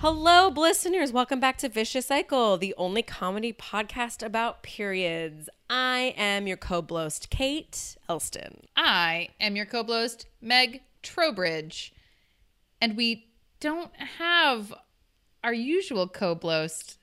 Hello, listeners. Welcome back to Vicious Cycle, the only comedy podcast about periods. I am your co-blost, Kate Elston. I am your co-blost, Meg Trowbridge. And we don't have our usual co-blost,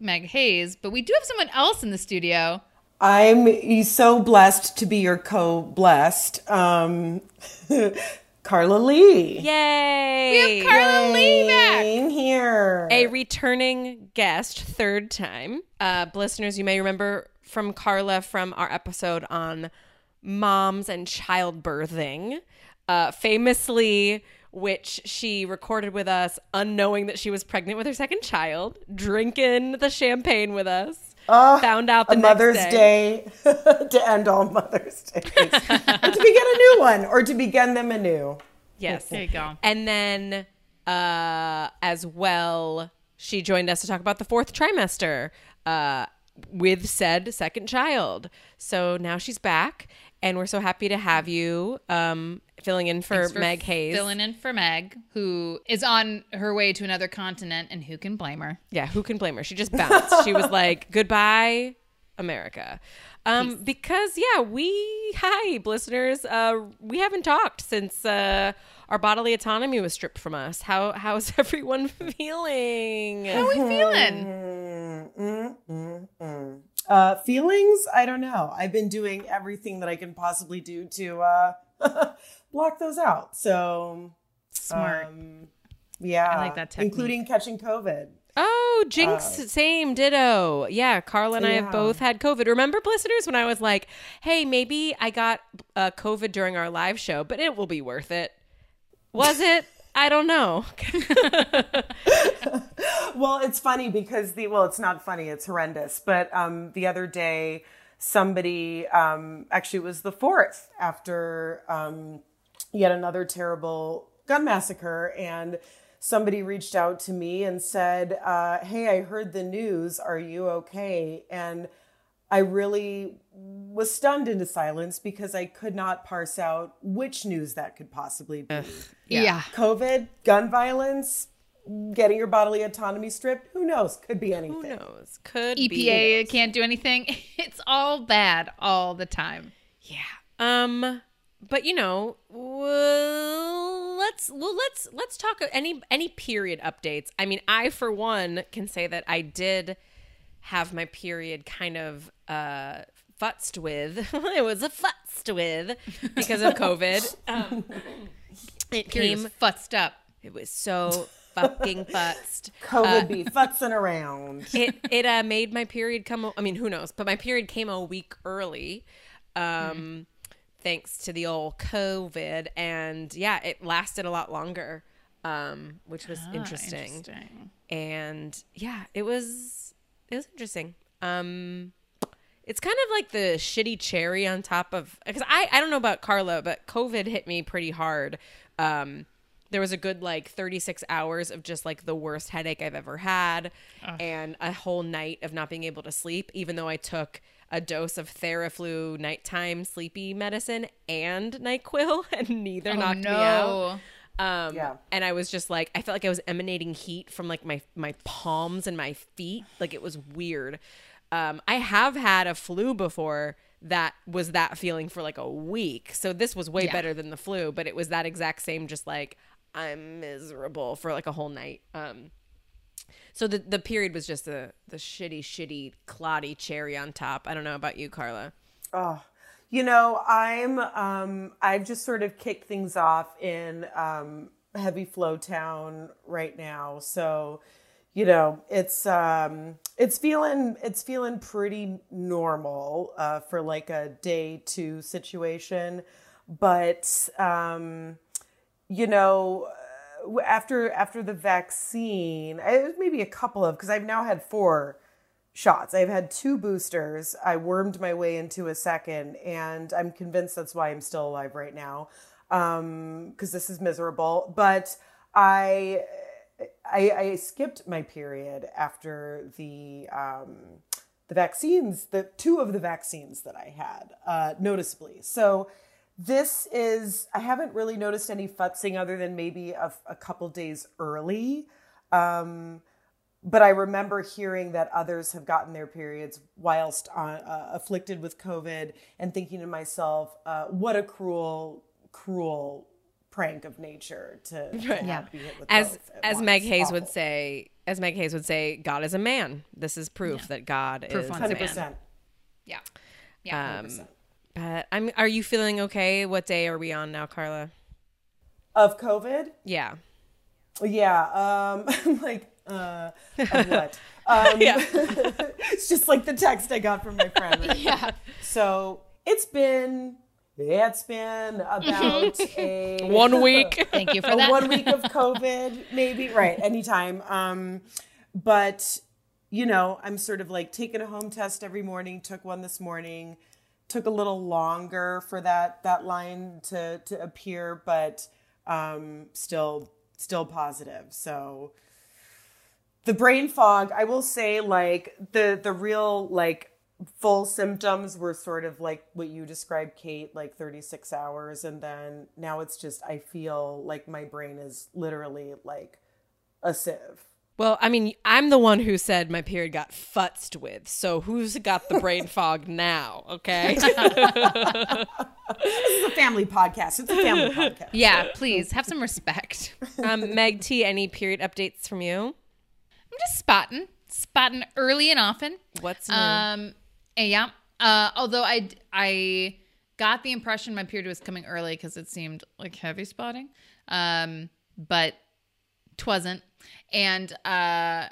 Meg Hayes, but we do have someone else in the studio. I'm so blessed to be your co-blessed. Um, Carla Lee. Yay! We have Carla Lee back. Being here. a returning guest, third time. Uh, listeners, you may remember from Carla from our episode on moms and childbirthing, uh, famously, which she recorded with us, unknowing that she was pregnant with her second child, drinking the champagne with us. Found out the next Mother's day. Day to end all Mother's Days. or to begin a new one, or to begin them anew. Yes. There you go. And then, uh, as well, she joined us to talk about the fourth trimester uh, with said second child. So now she's back, and we're so happy to have you um, filling in for, for Meg Hayes. Filling in for Meg, who is on her way to another continent, and who can blame her? yeah, who can blame her? She just bounced. she was like, "Goodbye, America." Um, because yeah, we hi listeners. Uh, we haven't talked since uh, our bodily autonomy was stripped from us. How how's everyone feeling? How are we feeling? Uh, feelings? I don't know. I've been doing everything that I can possibly do to uh, block those out. So, Smart. um, yeah, I like that technique. including catching COVID. Oh, Jinx, same, ditto. Yeah, Carla and I have both had COVID. Remember, listeners, when I was like, hey, maybe I got uh, COVID during our live show, but it will be worth it. Was it? I don't know. Well, it's funny because the well, it's not funny, it's horrendous. But um, the other day, somebody um, actually it was the fourth after um, yet another terrible gun massacre, and somebody reached out to me and said, uh, "Hey, I heard the news. Are you okay?" And I really was stunned into silence because I could not parse out which news that could possibly be. Yeah. COVID, gun violence, getting your bodily autonomy stripped. Who knows? Could be anything. Who knows? Could EPA be. can't do anything. It's all bad all the time. Yeah. Um. But you know, well, let's well let's let's talk any any period updates. I mean, I for one can say that I did have my period kind of uh futzed with. it was a futzed with because of COVID. Um, it came. was futzed up. It was so fucking futzed. COVID be futzing around. it it uh, made my period come. a- I mean, who knows? But my period came a week early, um, thanks to the old COVID, and yeah, it lasted a lot longer, um, which was interesting. Interesting. And yeah, it was it was interesting. Um, it's kind of like the shitty cherry on top of because I I don't know about Carla, but COVID hit me pretty hard. Um, there was a good like 36 hours of just like the worst headache I've ever had, and a whole night of not being able to sleep, even though I took a dose of Theraflu nighttime sleepy medicine and Nyquil, and neither knocked me out. no. Um, Yeah. and I was just like, I felt like I was emanating heat from like my my palms and my feet. Like it was weird. Um, I have had a flu before that was that feeling for like a week. So this was way Yeah. better than the flu, but it was that exact same, just like I'm miserable for like a whole night. Um, so the the period was just the the shitty, shitty, cloddy cherry on top. I don't know about you, Carla. Oh, you know, I'm um I've just sort of kicked things off in um heavy flow town right now. So, you know, it's um it's feeling it's feeling pretty normal uh for like a day 2 situation, but um you know, uh, after after the vaccine, was maybe a couple of because I've now had four shots. I've had two boosters. I wormed my way into a second, and I'm convinced that's why I'm still alive right now, because this is miserable. But I, I, I skipped my period after the um, the vaccines, the two of the vaccines that I had, uh, noticeably. So this is I haven't really noticed any futzing other than maybe a, a couple days early. Um, but I remember hearing that others have gotten their periods whilst on, uh, afflicted with COVID, and thinking to myself, uh, "What a cruel, cruel prank of nature to, to Right. Yeah. be hit with as both as once. Meg Hayes would say, as Meg Hayes would say, God is a man. This is proof that God Proof is. once a hundred man. percent. Yeah. Yeah. Um, but I'm. Are you feeling okay? What day are we on now, Carla? Of COVID, Yeah. yeah. Um, like uh, of what? Um, Yeah. it's just like the text I got from my friend. Right? yeah. So it's been it's been about a One week. Thank you for a that. one week of COVID, maybe right anytime. Um, but you know, I'm sort of like taking a home test every morning. Took one this morning. Took a little longer for that that line to to appear, but um, still still positive. So the brain fog i will say like the the real like full symptoms were sort of like what you described kate like 36 hours and then now it's just i feel like my brain is literally like a sieve Well, I mean, I'm the one who said my period got futzed with. So who's got the brain fog now? Okay. this is a family podcast it's a family podcast Yeah, please have some respect. um, Meg T, any period updates from you? I'm just spotting, spotting early and often. What's new? Um, and yeah. Uh, although I I got the impression my period was coming early because it seemed like heavy spotting, um, but twasn't. And uh,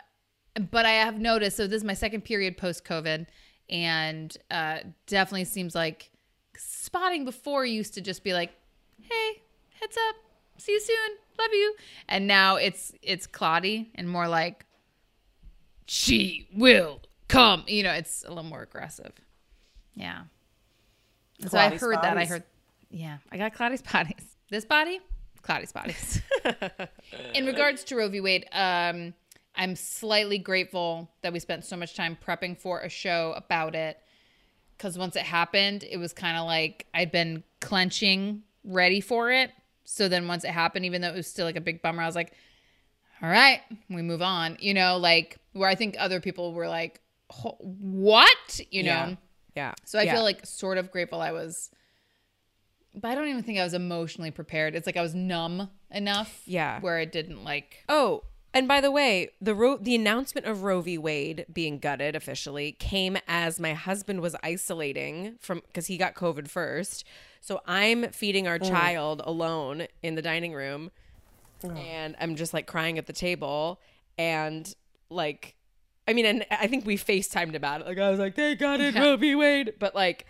but I have noticed. So this is my second period post COVID, and uh, definitely seems like spotting before used to just be like, hey, heads up, see you soon, love you, and now it's it's cloddy and more like she will come. You know, it's a little more aggressive. Yeah. So I Cloudy heard that. I heard, yeah, I got cloudy spotties. This body, cloudy spotties. In regards to Roe v. Wade, um, I'm slightly grateful that we spent so much time prepping for a show about it. Because once it happened, it was kind of like I'd been clenching, ready for it. So then once it happened, even though it was still like a big bummer, I was like, all right, we move on. You know, like where I think other people were like, what? You know? Yeah. Yeah. So I Yeah. feel like sort of grateful I was, but I don't even think I was emotionally prepared. It's like I was numb enough. Yeah. Where it didn't like, Oh, and by the way, the Ro- the announcement of Roe v. Wade being gutted officially came as my husband was isolating from because he got COVID first. So I'm feeding our child alone in the dining room, and I'm just like crying at the table, and like, I mean, and I think we FaceTimed about it. Like I was like, "They got it, Roe v. Wade," but like,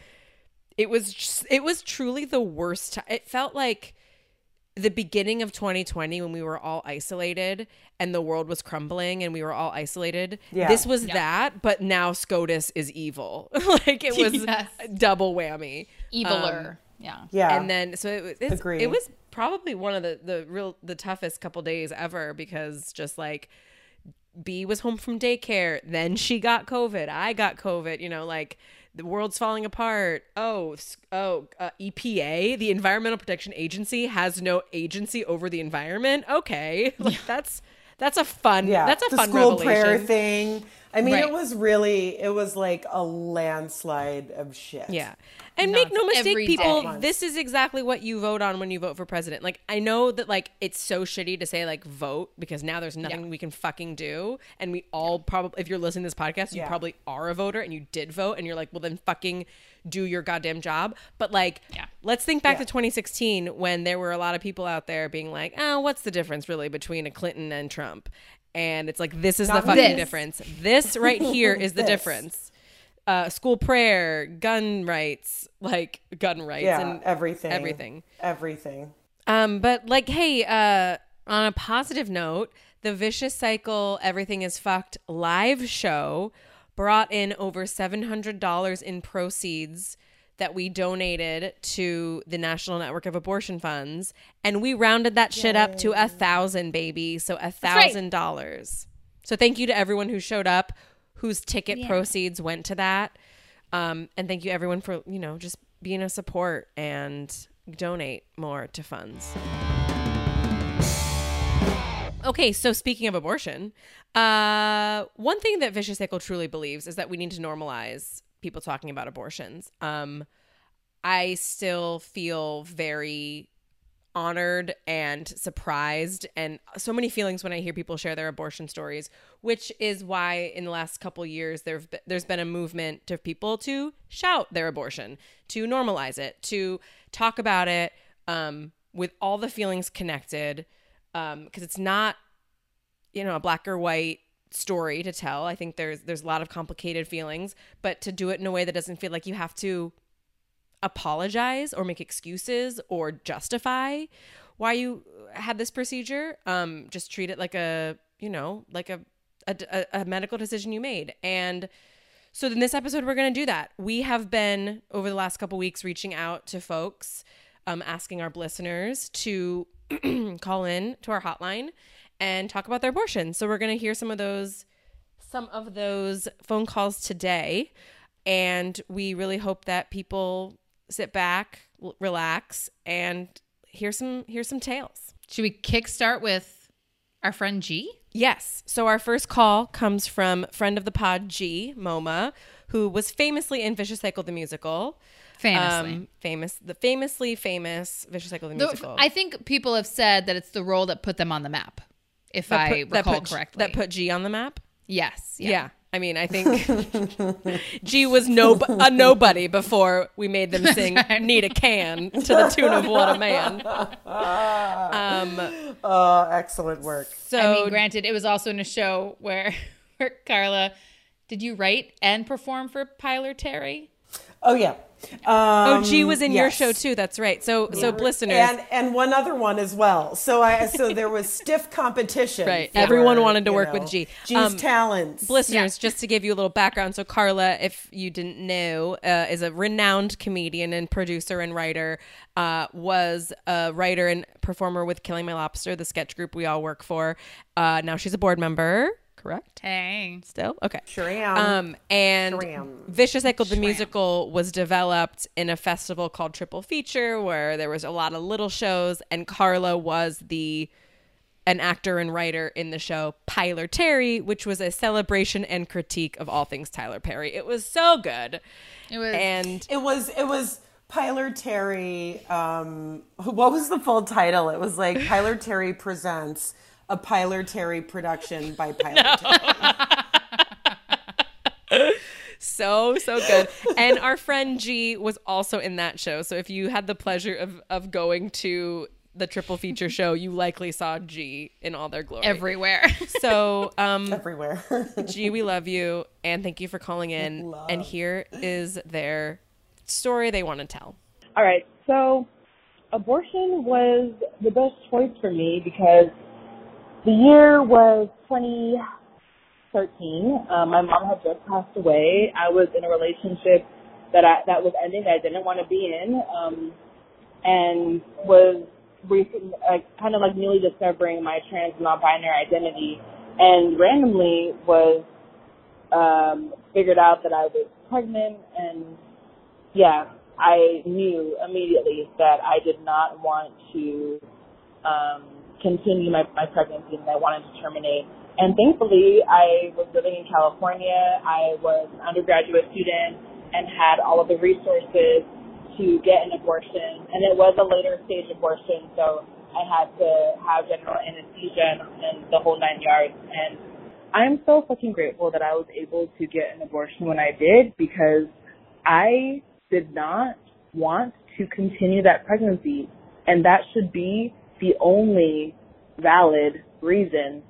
it was just, it was truly the worst. Time. It felt like the beginning of 2020 when we were all isolated and the world was crumbling and we were all isolated. Yeah. This was that, but now SCOTUS is evil. like it was Yes. double whammy. eviler. Um, yeah. yeah And then so it was it's, it was probably one of the the real the toughest couple days ever because just like B was home from daycare, then she got COVID, I got COVID, you know, like the world's falling apart. Oh, oh, uh, EPA, the Environmental Protection Agency has no agency over the environment. Okay. Like that's that's a fun yeah that's a the fun school revelation. prayer thing i mean Right. it was really it was like a landslide of shit Yeah. And No, make no mistake, people, day. this is exactly what you vote on when you vote for president. Like, I know that, like, it's so shitty to say, like, vote because now there's nothing Yeah. we can fucking do. And we all probably, if you're listening to this podcast, you Yeah. probably are a voter and you did vote and you're like, well, then fucking do your goddamn job. But, like, Yeah. let's think back Yeah. to 2016 when there were a lot of people out there being like, oh, what's the difference really between a Clinton and Trump? And it's like, this is Not the fucking this. difference. This right here is the difference uh, school prayer, gun rights, like gun rights, yeah and everything everything. everything Um, but like, hey, uh, on a positive note, the Vicious Cycle Everything Is Fucked live show brought in over seven hundred dollars in proceeds that we donated to the National Network of Abortion Funds, and we rounded that shit up to a thousand, baby. So a thousand dollars. So thank you to everyone who showed up, whose ticket proceeds went to that. Um, and thank you everyone for, you know, just being a support and donate more to funds. Okay, so speaking of abortion, uh, one thing that Vicious Cycle truly believes is that we need to normalize people talking about abortions. Um, I still feel very honored and surprised and so many feelings when I hear people share their abortion stories, which is why in the last couple years been, there's been a movement of people to shout their abortion, to normalize it, to talk about it um, with all the feelings connected, because um, it's not you know a black or white story to tell. I think there's there's a lot of complicated feelings, but to do it in a way that doesn't feel like you have to apologize or make excuses or justify why you had this procedure. Um, just treat it like a, you know, like a, a, a medical decision you made. And so in this episode, we're going to do that. We have been over the last couple weeks reaching out to folks, um, asking our listeners to call in to our hotline and talk about their abortion. So we're going to hear some of those some of those phone calls today and we really hope that people sit back, relax, and hear some hear some tales. Should we kickstart with our friend G? Yes. So our first call comes from friend of the pod G, MoMA, who was famously in Vicious Cycle the musical. Famously. Um, famous the famously famous Vicious Cycle the musical. I think people have said that it's the role that put them on the map. If that I put, that recall put, correctly. That put G on the map? Yes. Yeah. I mean, I think G was no a nobody before we made them sing "Need a Can" to the tune of "What a Man." Um, oh, excellent work. So, I mean, granted, it was also in a show where, where Carla, did you write and perform for Pyler Terry? Oh yeah. Oh, G was in your show too. That's right. So, so listeners, and and one other one as well. So I so there was stiff competition. Right. for, Everyone wanted to work know, with G. G's Um, talents. listeners, just to give you a little background. So, Carla, if you didn't know, uh, is a renowned comedian and producer and writer. Uh, was a writer and performer with Killing My Lobster, the sketch group we all work for. Uh, now she's a board member. Correct. Hey. Still okay. Sure am. Um, and Sure am. Vicious Cycle the musical was developed in a festival called Triple Feature, where there was a lot of little shows, and Carla was the an actor and writer in the show Pyler Terry, which was a celebration and critique of all things Tyler Perry. It was so good, It was. and it was it was Pyler Terry. Um, what was the full title? It was like Pyler Terry presents a Pyler Terry production by Pyler Terry. so so good. and our friend G was also in that show. So if you had the pleasure of of going to the triple feature show, you likely saw G in all their glory. everywhere. So, um, everywhere. G, we love you and thank you for calling in. And here is their story they want to tell. All right, so abortion was the best choice for me because the year was 2013. Um, my mom had just passed away. I was in a relationship that I, that was ending that I didn't want to be in, um, and was recent, uh, kind of like newly discovering my trans non-binary identity, and randomly was um, figured out that I was pregnant and yeah, I knew immediately that I did not want to um, continue my, my pregnancy and I wanted to terminate. And thankfully, I was living in California. I was an undergraduate student and had all of the resources to get an abortion. And it was a later stage abortion, so I had to have general anesthesia and, the whole nine yards. And I'm so fucking grateful that I was able to get an abortion when I did because I did not want to continue that pregnancy. And that should be the only valid reason.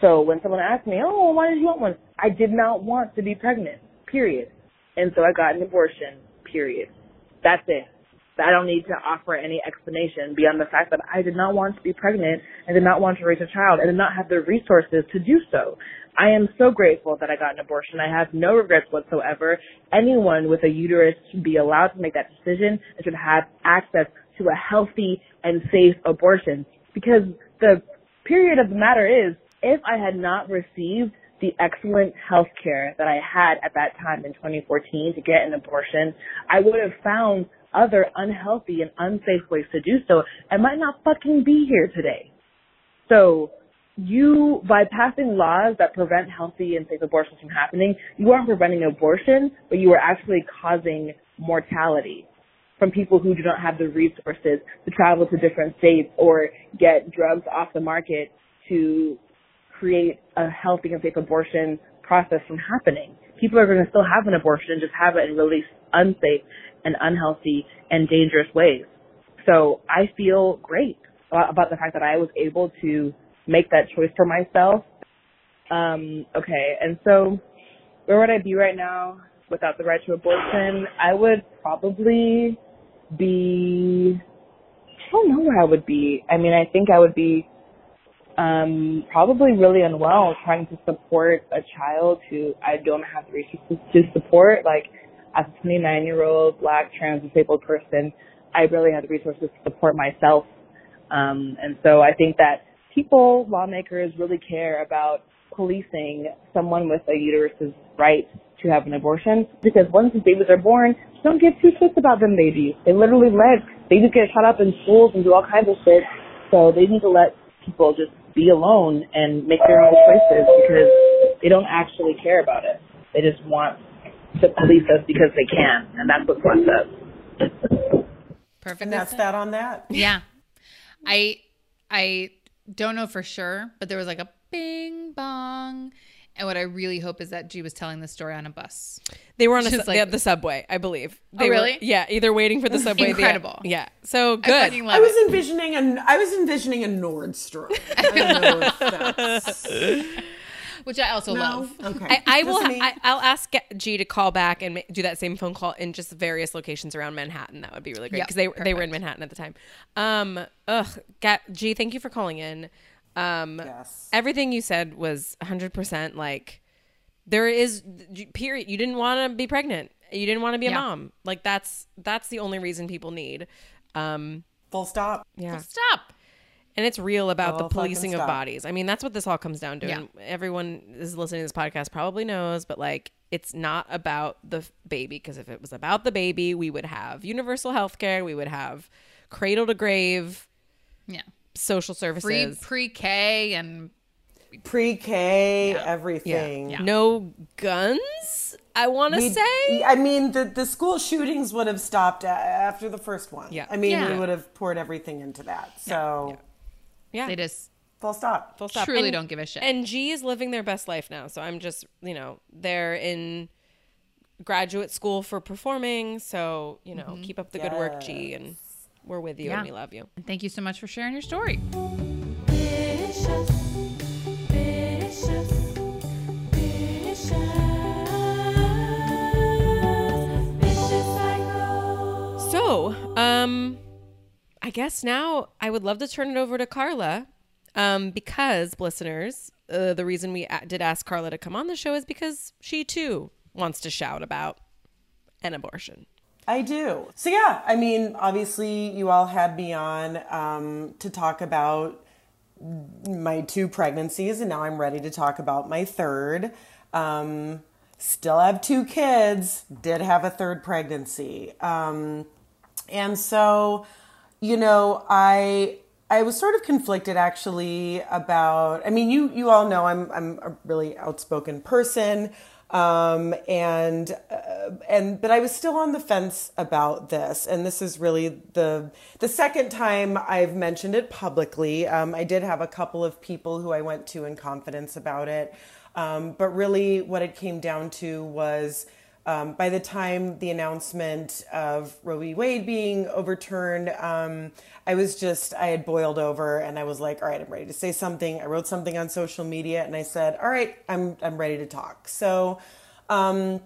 So when someone asked me, oh, why did you want one? I did not want to be pregnant, period. And so I got an abortion, period. That's it. I don't need to offer any explanation beyond the fact that I did not want to be pregnant and did not want to raise a child and did not have the resources to do so. I am so grateful that I got an abortion. I have no regrets whatsoever. Anyone with a uterus should be allowed to make that decision and should have access to a healthy and safe abortion. Because the period of the matter is, if I had not received the excellent health care that I had at that time in 2014 to get an abortion, I would have found other unhealthy and unsafe ways to do so. I might not fucking be here today. So you, by passing laws that prevent healthy and safe abortions from happening, you aren't preventing abortion, but you are actually causing mortality from people who do not have the resources to travel to different states or get drugs off the market to create a healthy and safe abortion process from happening. People are going to still have an abortion and just have it in really unsafe and unhealthy and dangerous ways. So I feel great about the fact that I was able to make that choice for myself. Um, okay, and so where would I be right now without the right to abortion? I would probably be, I don't know where I would be. I mean, I think I would be um, probably really unwell trying to support a child who I don't have the resources to support. Like, as a 29 year old black trans disabled person, I really have the resources to support myself. Um, and so I think that people, lawmakers really care about policing someone with a uterus's right to have an abortion because once the babies are born, don't give two shits about them babies. They literally let babies get shot up in schools and do all kinds of shit. So they need to let people just be alone and make their own choices because they don't actually care about it. They just want to police us because they can, and that's what fun does. Perfect. And that's that on that. Yeah. I I don't know for sure, but there was like a bing bong. And what I really hope is that G was telling the story on a bus. They were on a, Just su- like- the, the subway, I believe. They Oh, were- really? yeah, either waiting for the subway. the- Incredible. yeah, so I good. fucking love I was it. envisioning an I was envisioning a Nordstrom. I don't know Which I also no. love. Okay. I, I will. Just. I, I'll ask G to call back and ma- do that same phone call in just various locations around Manhattan. That would be really great Yep, because they they were in. Manhattan at the time. Um, ugh, G, thank you for calling in. Um, Yes. everything you said was 100 percent like there is period. You didn't want to be pregnant. You didn't want to be a Yeah. mom. Like that's that's the only reason people need. Um, Full stop. yeah, Stop. and it's real about Oh, the policing of bodies. I mean, that's what this all comes down to. Yeah. And everyone is listening to this podcast probably knows, but like, it's not about the baby. Because if it was about the baby, we would have universal health care, we would have cradle to grave Yeah. Social Free services. pre-K and Pre-K, yeah. everything. Yeah. No guns, I want to say. I mean, the, the school shootings would have stopped after the first one. Yeah. I mean, Yeah. we would have poured everything into that. So, Yeah. they just full stop. Full stop. truly And- don't give a shit. And G is living their best life now. So I'm just, you know, they're in graduate school for performing. So, you know, mm-hmm. keep up the good work, G. And we're with you Yeah. and we love you. Thank you so much for sharing your story. Vicious, vicious, vicious, vicious. So, um, I guess now I would love to turn it over to Carla, um, because listeners, uh, the reason we a- did ask Carla to come on the show is because she too wants to shout about an abortion. I do. So yeah, I mean, obviously, you all had me on um, to talk about my two pregnancies, and now I'm ready to talk about my third. Um, still have two kids. Did have a third pregnancy, um, and so you know, I I was sort of conflicted actually about. I mean, you you all know I'm I'm a really outspoken person, um, and uh, and but I was still on the fence about this, and this is really the the second time I've mentioned it publicly. Um, I did have a couple of people who I went to in confidence about it, um, but really what it came down to was um, by the time the announcement of Roe v. Wade being overturned, um, I was just, I had boiled over and I was like, all right, I'm ready to say something. I wrote something on social media and I said, all right, I'm, I'm ready to talk. So, um,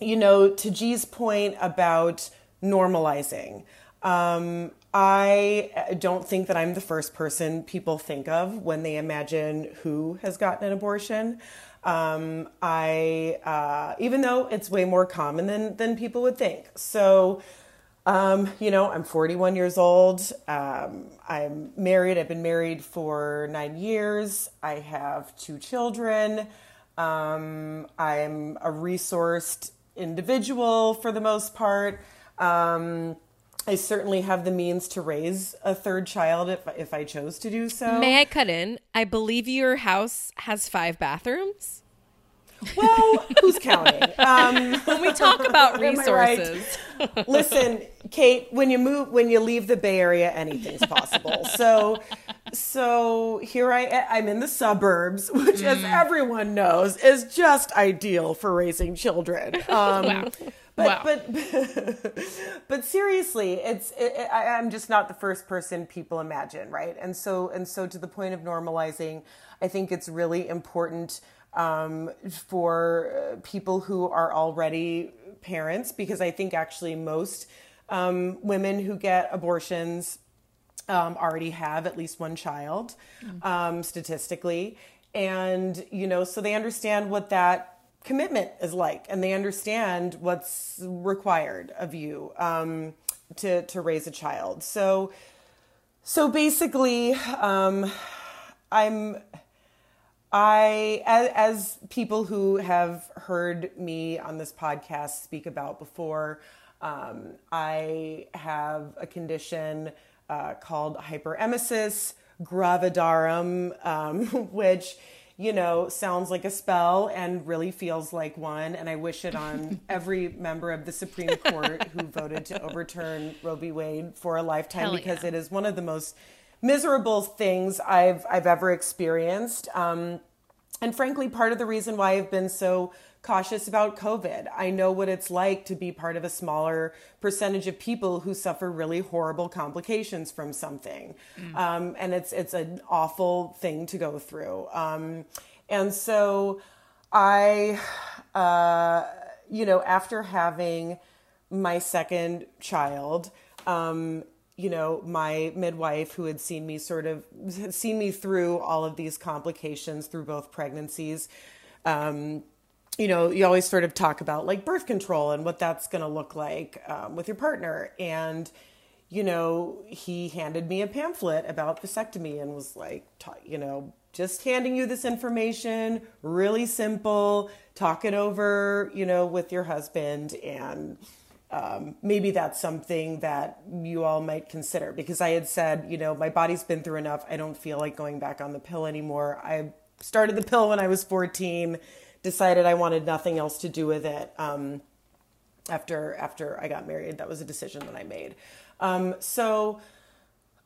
you know, to G's point about normalizing, um, I don't think that I'm the first person people think of when they imagine who has gotten an abortion. Um, I, uh, even though it's way more common than, than people would think. So, um, you know, I'm 41 years old. Um, I'm married. I've been married for nine years. I have two children. Um, I'm a resourced individual for the most part. I certainly have the means to raise a third child if if I chose to do so. May I cut in? I believe your house has five bathrooms. Well, who's counting? Um, When we talk about I right? resources, listen, Kate, when you move, when you leave the Bay Area, anything's possible. So, so here I I'm in the suburbs, which, as Mm. everyone knows, is just ideal for raising children. Um, Wow. But, Wow. but but seriously, it's it, it- I, I'm just not the first person people imagine, right? And so and so to the point of normalizing, I think it's really important um, for uh, people who are already parents because I think actually most um, women who get abortions um, already have at least one child um, statistically and you know so they understand what that commitment is like and they understand what's required of you um, to to raise a child. So so basically um, i'm I, as, as people who have heard me on this podcast speak about before, um, I have a condition uh, called hyperemesis gravidarum, um, which, you know, sounds like a spell and really feels like one. And I wish it on every member of the Supreme Court who voted to overturn Roe v. Wade for a lifetime Hell because yeah. it is one of the most miserable things I've I've ever experienced. Um, and frankly, part of the reason why I've been so cautious about COVID. I know what it's like to be part of a smaller percentage of people who suffer really horrible complications from something, um, and it's it's an awful thing to go through. Um, and so, I, uh, you know, after having my second child, um, you know, my midwife who had seen me sort of seen me through all of these complications through both pregnancies. Um, you know, you always sort of talk about like birth control and what that's going to look like um, with your partner. And, you know, he handed me a pamphlet about vasectomy and was like, you know, just handing you this information, really simple, talk it over, you know, with your husband. And um, maybe that's something that you all might consider because I had said, you know, my body's been through enough. I don't feel like going back on the pill anymore. I started the pill when I was 14 decided I wanted nothing else to do with it. Um, after after I got married, that was a decision that I made. Um, so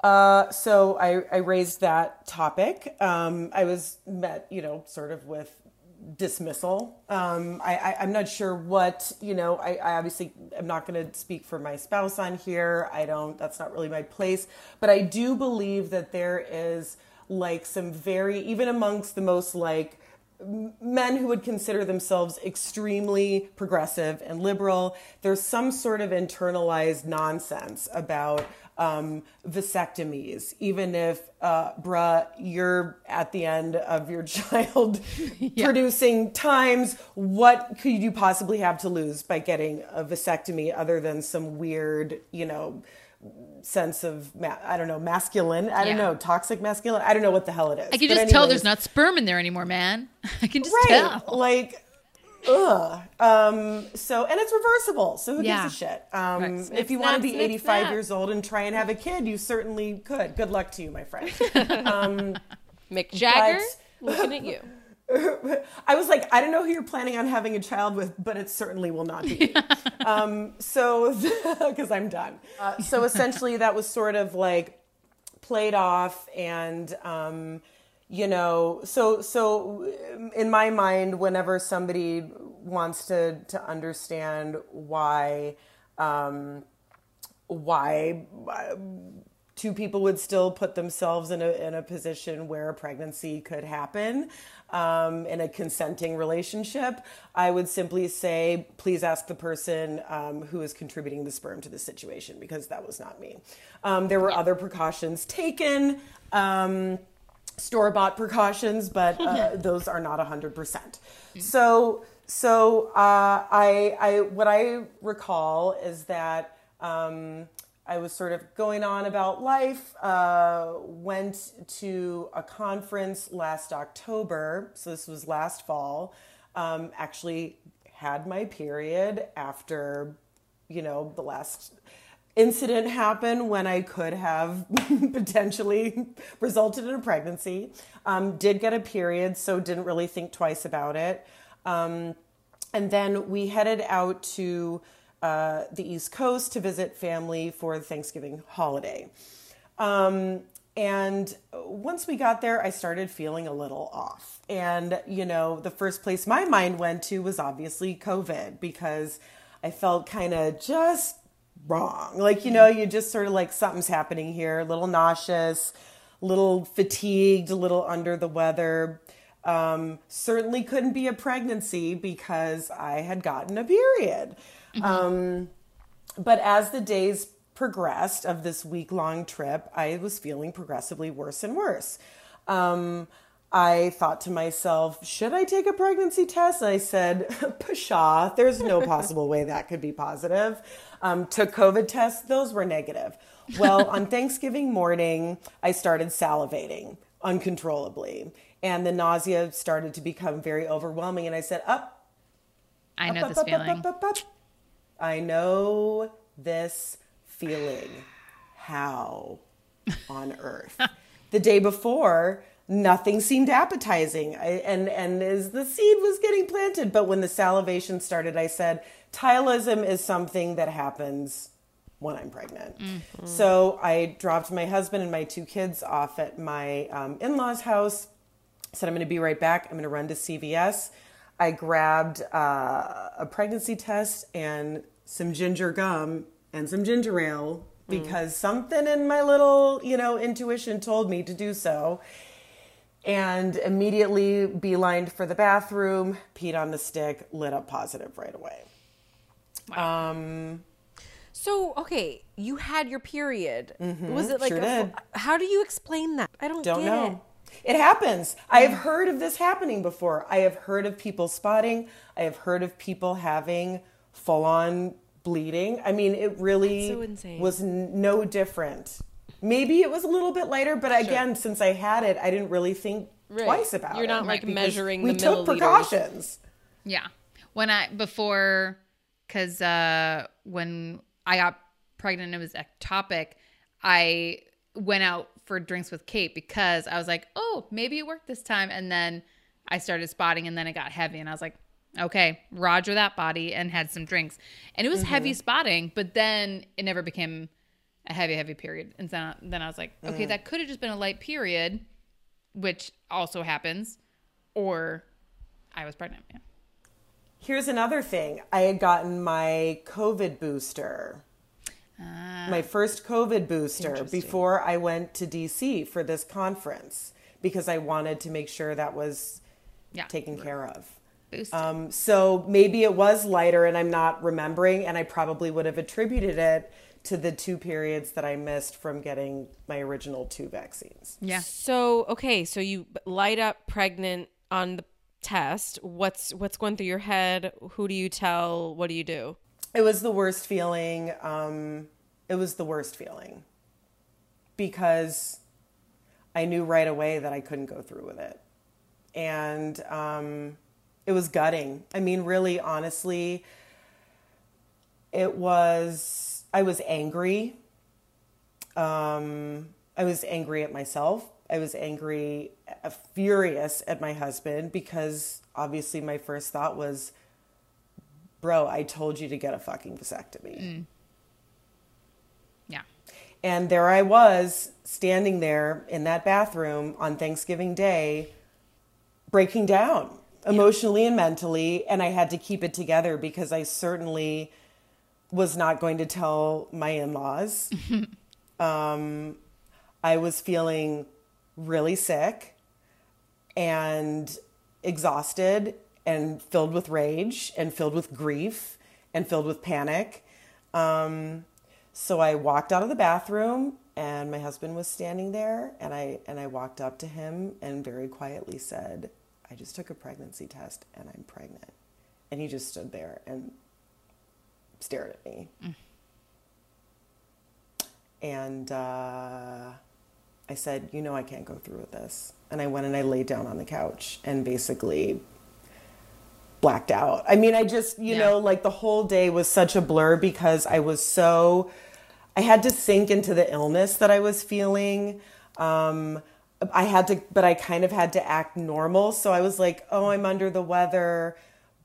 uh, so I, I raised that topic. Um, I was met, you know, sort of with dismissal. Um, I, I'm not sure what, you know, I, I obviously am not going to speak for my spouse on here. I don't, that's not really my place. But I do believe that there is like some very, even amongst the most like men who would consider themselves extremely progressive and liberal, there's some sort of internalized nonsense about um, vasectomies, even if, uh, bruh, you're at the end of your child producing times, what could you possibly have to lose by getting a vasectomy other than some weird, you know, sense of, ma- I don't know, masculine, I don't know, toxic masculine, I don't know what the hell it is. I can But just tell there's not sperm in there anymore, man. I can just right tell. like ugh um so and it's reversible so who Yeah. gives a shit um Right. if you want to be snip, 85 snap. years old and try and have a kid you certainly could good luck to you my friend Mick Jagger, But- looking at you. I was like, I don't know who you're planning on having a child with, but it certainly will not be. me. um, so, because I'm done. Uh, so essentially, that was sort of like played off, and um, you know, so so in my mind, whenever somebody wants to to understand why um, why uh, two people would still put themselves in a in a position where a pregnancy could happen um, in a consenting relationship, I would simply say, please ask the person um, who is contributing the sperm to the situation because that was not me. Um, there were other precautions taken. Um, store bought precautions, but uh, those are not hundred percent. So, so uh, I, I, what I recall is that um, I was sort of going on about life. Uh, went to a conference last October, so this was last fall. Um, actually, had my period after, you know, the last incident happened when I could have potentially resulted in a pregnancy. Um, did get a period, so didn't really think twice about it. Um, and then we headed out to uh, the East Coast to visit family for the Thanksgiving holiday. Um, and once we got there, I started feeling a little off. And, you know, the first place my mind went to was obviously COVID because I felt kind of just wrong. Like, you know, you just sort of like something's happening here, a little nauseous, a little fatigued, a little under the weather. Um, certainly couldn't be a pregnancy because I had gotten a period. Um, but as the days progressed of this week long trip, I was feeling progressively worse and worse. Um, I thought to myself, should I take a pregnancy test? And I said, pshaw, there's no possible way that could be positive. Um, took COVID tests, those were negative. Well, on Thanksgiving morning, I started salivating uncontrollably, and the nausea started to become very overwhelming. And I said, up, I know up, this up, feeling. up. I know this feeling. How on earth? the day before, nothing seemed appetizing, I, and and as the seed was getting planted, but when the salivation started, I said, "Ptyalism is something that happens." When I'm pregnant. So I dropped my husband and my two kids off at my um, in law's house said I'm going to be right back. I'm going to run to CVS. I grabbed uh, a pregnancy test and some ginger gum and some ginger ale mm. because something in my little, you know, intuition told me to do so. And immediately beelined for the bathroom, peed on the stick, lit up positive right away. Um so, okay, you had your period. Mm-hmm, Was it like sure a how do you explain that? I don't, Don't know. it. It happens. I have mm. heard of this happening before. I have heard of people spotting. I have heard of people having full on bleeding. I mean, it really so was n- no different. Maybe it was a little bit lighter, but again, since I had it, I didn't really think Right. twice about it. You're not, like, because measuring we took precautions. Yeah. When I before cuz uh when I got pregnant it was ectopic, I went out for drinks with Kate because I was like, "Oh, maybe it worked this time." And then I started spotting and then it got heavy and I was like, "Okay, Roger that body" and had some drinks. And it was heavy spotting, but then it never became a heavy heavy period. And then then I was like, "Okay, that could have just been a light period." Which also happens, or I was pregnant. Yeah. Here's another thing. I had gotten my COVID booster. Ah. my first COVID booster before I went to DC for this conference because I wanted to make sure that was Yeah. taken care of. Boost. Um, so maybe it was lighter and I'm not remembering, and I probably would have attributed it to the two periods that I missed from getting my original two vaccines. yeah. So, okay, so you light up pregnant on the test. What's what's going through your head? Who do you tell? What do you do? It was the worst feeling. Um, it was the worst feeling because I knew right away that I couldn't go through with it. And um, it was gutting. I mean, really, honestly, it was, I was angry. Um, I was angry at myself. I was angry, uh, furious at my husband because obviously my first thought was, bro, I told you to get a fucking vasectomy. Yeah. And there I was standing there in that bathroom on Thanksgiving Day, breaking down emotionally and mentally. And I had to keep it together because I certainly was not going to tell my in laws. um, I was feeling really sick and exhausted and filled with rage and filled with grief and filled with panic. Um, so I walked out of the bathroom and my husband was standing there and I and I walked up to him and very quietly said, "I just took a pregnancy test and I'm pregnant." And he just stood there and stared at me. And uh, I said, "You know I can't go through with this." And I went and I laid down on the couch and basically blacked out. I mean, I just, you Yeah. know, like the whole day was such a blur because I was so I had to sink into the illness that I was feeling. Um, I had to, but I kind of had to act normal. So I was like, oh, I'm under the weather.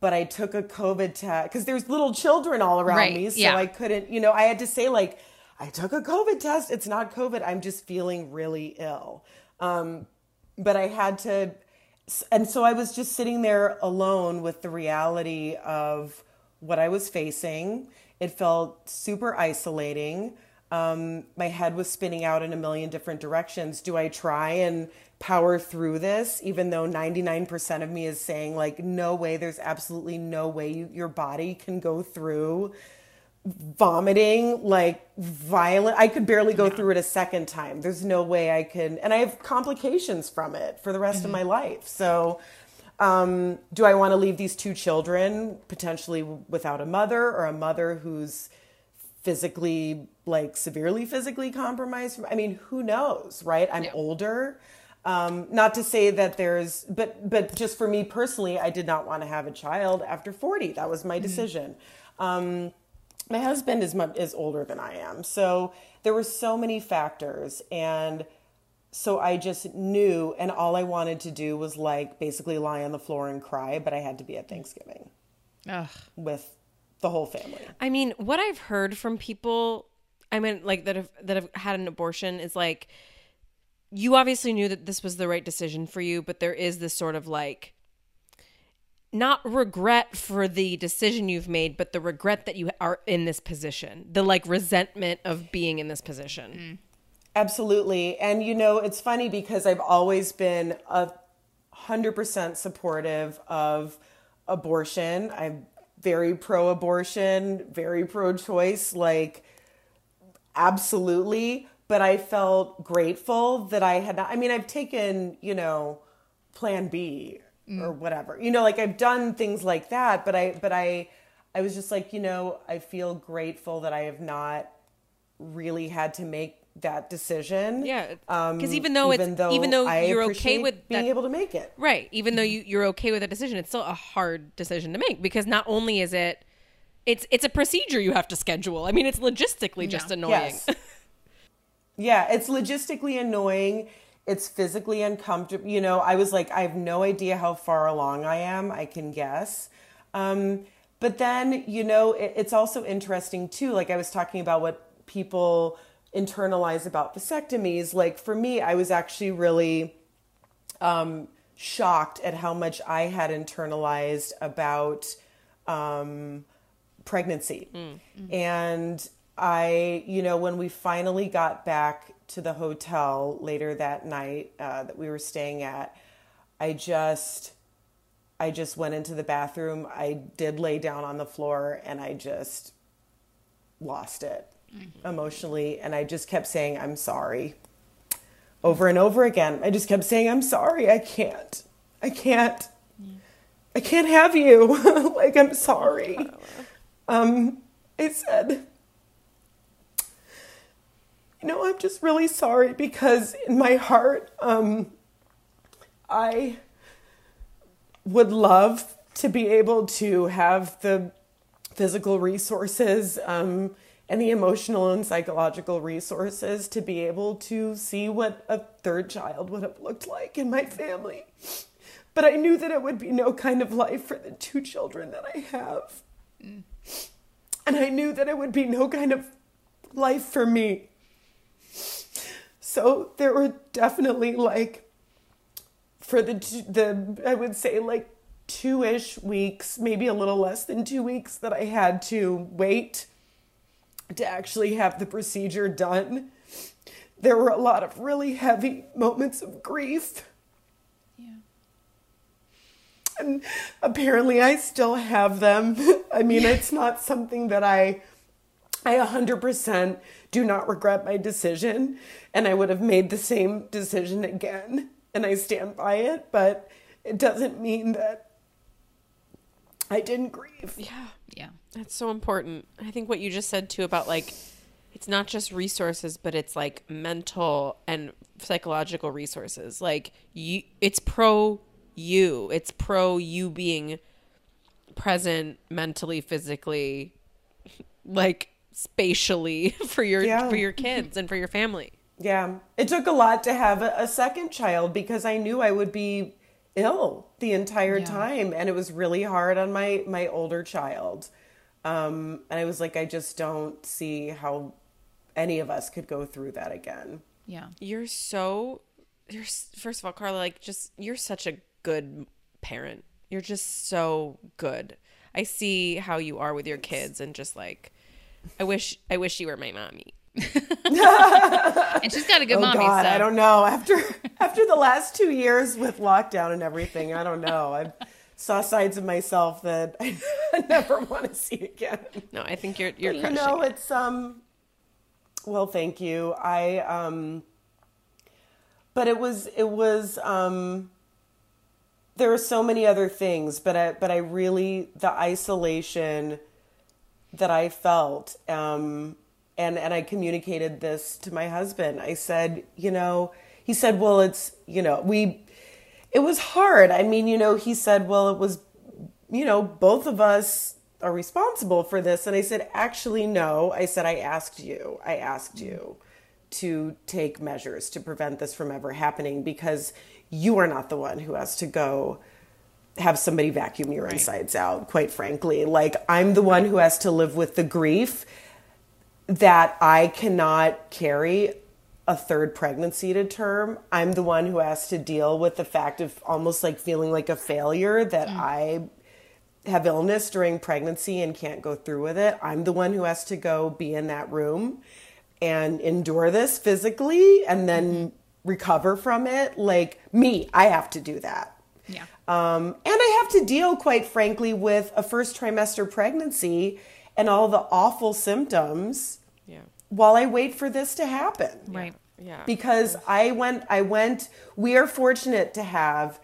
But I took a COVID test because there's little children all around Right, me. So yeah. I couldn't, you know, I had to say, like, I took a COVID test. It's not COVID. I'm just feeling really ill. Um, but I had to, and so I was just sitting there alone with the reality of what I was facing. It felt super isolating. Um, my head was spinning out in a million different directions. Do I try and power through this, even though 99% of me is saying, like, no way, there's absolutely no way you, your body can go through vomiting like violent i could barely go through it a second time. There's no way i can and i have complications from it for the rest of my life. So um, do i want to leave these two children potentially without a mother or a mother who's physically like severely physically compromised. I mean who knows right? I'm older. Um, not to say that there's but but just for me personally i did not want to have a child after 40 that was my decision. Um, my husband is much is older than I am. So there were so many factors and so I just knew and all I wanted to do was like basically lie on the floor and cry, but I had to be at Thanksgiving Ugh. with the whole family. I mean, what I've heard from people, I mean, like that have that have had an abortion is like, you obviously knew that this was the right decision for you, but there is this sort of like, not regret for the decision you've made, but the regret that you are in this position, the like resentment of being in this position. Mm. Absolutely. And you know, it's funny because I've always been a hundred percent supportive of abortion. I'm very pro abortion, very pro choice, like absolutely. But I felt grateful that I had not I mean, I've taken, you know, plan B mm. or whatever. You know, like I've done things like that, but I but I I was just like, you know, I feel grateful that I have not really had to make that decision. Yeah, Um, 'cause even though it's- even though I you're okay with being that- able to make it. Right. Even though you, you're okay with the decision, it's still a hard decision to make because not only is it, it's it's a procedure you have to schedule. I mean, it's logistically just annoying. Yes. yeah, it's logistically annoying. It's physically uncomfortable. You know, I was like, I have no idea how far along I am. I can guess. Um, but then, you know, it, it's also interesting too. Like I was talking about what people internalize about vasectomies. Like for me, I was actually really um, shocked at how much I had internalized about um, pregnancy. And I, you know, when we finally got back to the hotel later that night uh, that we were staying at, I just, I just went into the bathroom. I did lay down on the floor and I just lost it emotionally. And I just kept saying, I'm sorry over and over again. I just kept saying, I'm sorry. I can't. I can't. I can't have you. like, I'm sorry. Um, I said, you know, I'm just really sorry because in my heart, um, I would love to be able to have the physical resources um, and the emotional and psychological resources to be able to see what a third child would have looked like in my family. But I knew that it would be no kind of life for the two children that I have. And I knew that it would be no kind of life for me. So there were definitely like for the the I would say like two-ish weeks, maybe a little less than 2 weeks that I had to wait to actually have the procedure done. There were a lot of really heavy moments of grief. Yeah. And apparently I still have them. I mean, it's not something that I I 100% do not regret my decision and I would have made the same decision again and I stand by it, but it doesn't mean that I didn't grieve. Yeah. Yeah. That's so important. I think what you just said too about like it's not just resources, but it's like mental and psychological resources. Like you it's pro you. It's pro you being present mentally, physically, like spatially for your Yeah. for your kids and for your family. Yeah. It took a lot to have a, a second child because I knew I would be ill the entire Yeah. time and it was really hard on my my older child. Um and I was like I just don't see how any of us could go through that again. Yeah. You're so you're first of all, Carla, like just you're such a good parent. You're just so good. I see how you are with your kids and just like I wish I wish you were my mommy. And she's got a good oh mommy. god, so. I don't know. After after the last 2 years with lockdown and everything, I don't know. I saw sides of myself that I never want to see again. No, I think you're you're you crushing know it. it's um well thank you i um but it was it was um there were so many other things but i but i really the isolation that i felt um and and i communicated this to my husband i said you know he said well it's you know we it was hard i mean you know he said well it was you know, both of us are responsible for this. And I said, actually, no. I said, I asked you, I asked you to take measures to prevent this from ever happening because you are not the one who has to go have somebody vacuum your insides out, quite frankly. Like, I'm the one who has to live with the grief that I cannot carry a third pregnancy to term. I'm the one who has to deal with the fact of almost like feeling like a failure that I have illness during pregnancy and can't go through with it. I'm the one who has to go be in that room and endure this physically and then recover from it. Like me, I have to do that. Yeah. Um, and I have to deal, quite frankly, with a first trimester pregnancy and all the awful symptoms. While I wait for this to happen. Right. Yeah. Because I went, I went, we are fortunate to have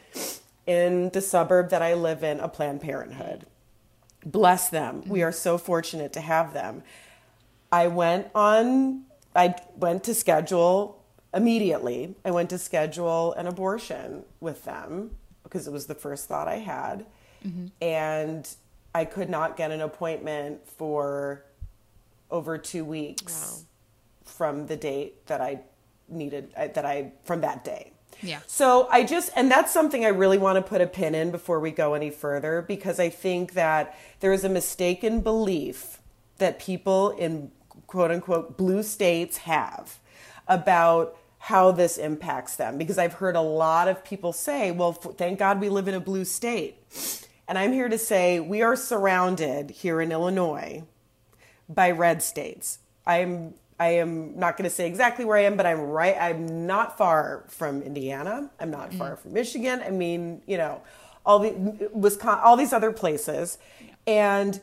in the suburb that I live in a Planned Parenthood. Bless them. We mm-hmm. are so fortunate to have them. I went on, I went to schedule immediately. I went to schedule an abortion with them because it was the first thought I had. Mm-hmm. And I could not get an appointment for over two weeks from the date that I needed, uh, that I, from that day. Yeah. So I just, and that's something I really want to put a pin in before we go any further because I think that there is a mistaken belief that people in quote unquote blue states have about how this impacts them. Because I've heard a lot of people say, well, f- thank God we live in a blue state. And I'm here to say we are surrounded here in Illinois by red states. I'm I am not going to say exactly where I am, but I'm right. I'm not far from Indiana. I'm not far from Michigan. I mean, you know, all the Wisconsin, all these other places, and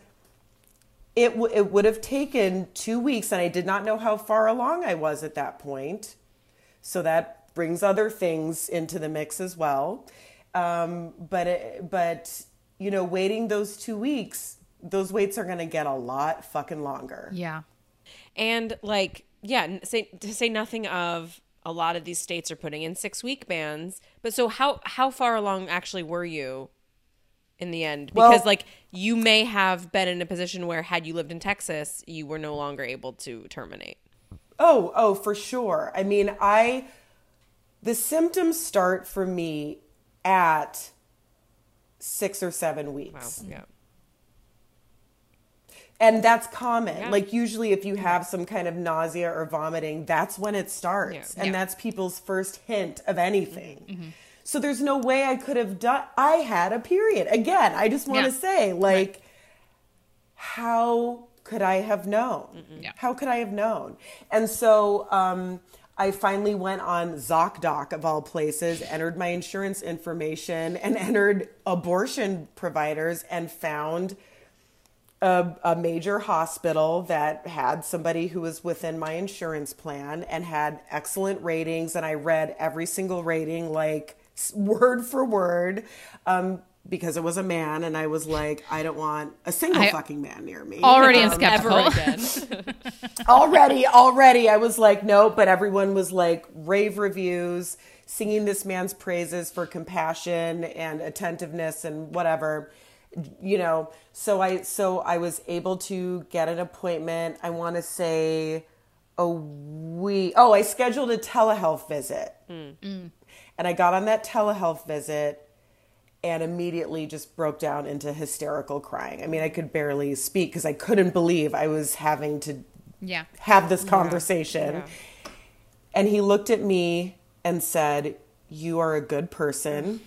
it w- it would have taken two weeks, and I did not know how far along I was at that point. So that brings other things into the mix as well. Um, but it, but you know, waiting those two weeks, those waits are going to get a lot fucking longer. Yeah. And like, yeah, say to say nothing of a lot of these states are putting in six week bans. But so how how far along actually were you in the end? Well- Because like you may have been in a position where had you lived in Texas, you were no longer able to terminate. Oh, oh, for sure. I mean, I the symptoms start for me at six or seven Wow. weeks. Yeah. And that's common. Yeah. Like usually if you have some kind of nausea or vomiting, that's when it starts. Yeah. And Yeah. that's people's first hint of anything. Mm-hmm. So there's no way I could have done I had a period. Again, I just want to say like how could I have known? How could I have known? And so um, I finally went on ZocDoc of all places, entered my insurance information, and entered abortion providers, and found a, a major hospital that had somebody who was within my insurance plan and had excellent ratings. And I read every single rating, like word for word. Um, because it was a man, and I was like, I don't want a single I- fucking man near me. Already am Um, skeptical. Again. already already i was like no but everyone was like rave reviews singing this man's praises for compassion and attentiveness and whatever you know so i so i was able to get an appointment i want to say a week oh i scheduled a telehealth visit. Mm. And i got on that telehealth visit and immediately just broke down into hysterical crying. I mean i could barely speak because i couldn't believe i was having to Yeah. have this conversation. And he looked at me and said you are a good person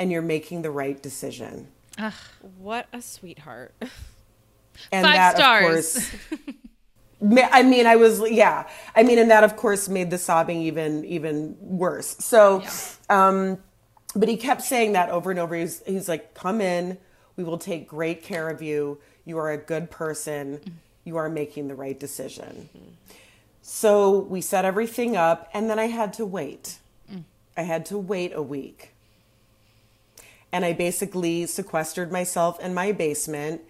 and you're making the right decision. What a sweetheart. and Five that stars. of course i mean i was yeah. I mean and that of course made the sobbing even even worse. So um but he kept saying that over and over. He's, he's like come in. We will take great care of you. You are a good person. You are making the right decision. So we set everything up and then i had to wait. I had to wait a week and i basically sequestered myself in my basement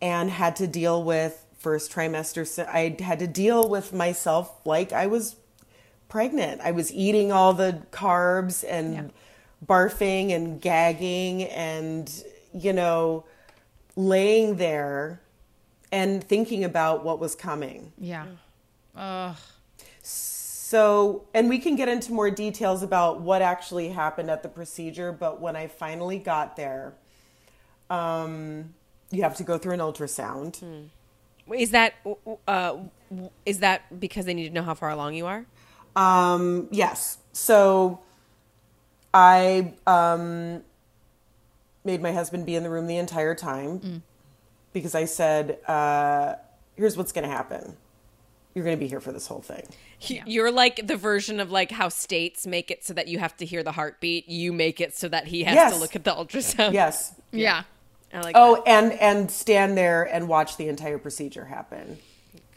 and had to deal with first trimester i had to deal with myself like i was pregnant i was eating all the carbs and barfing and gagging and you know laying there and thinking about what was coming Yeah. Ugh. so, and we can get into more details about what actually happened at the procedure, but when I finally got there, um, you have to go through an ultrasound. Is that uh, is that because they need to know how far along you are? Um, yes. So I um, made my husband be in the room the entire time because I said, uh, here's what's going to happen. You're going to be here for this whole thing. You- You're like the version of like how states make it so that you have to hear the heartbeat. You make it so that he has Yes. to look at the ultrasound. Yes. Yeah. I like Oh, and and stand there and watch the entire procedure happen.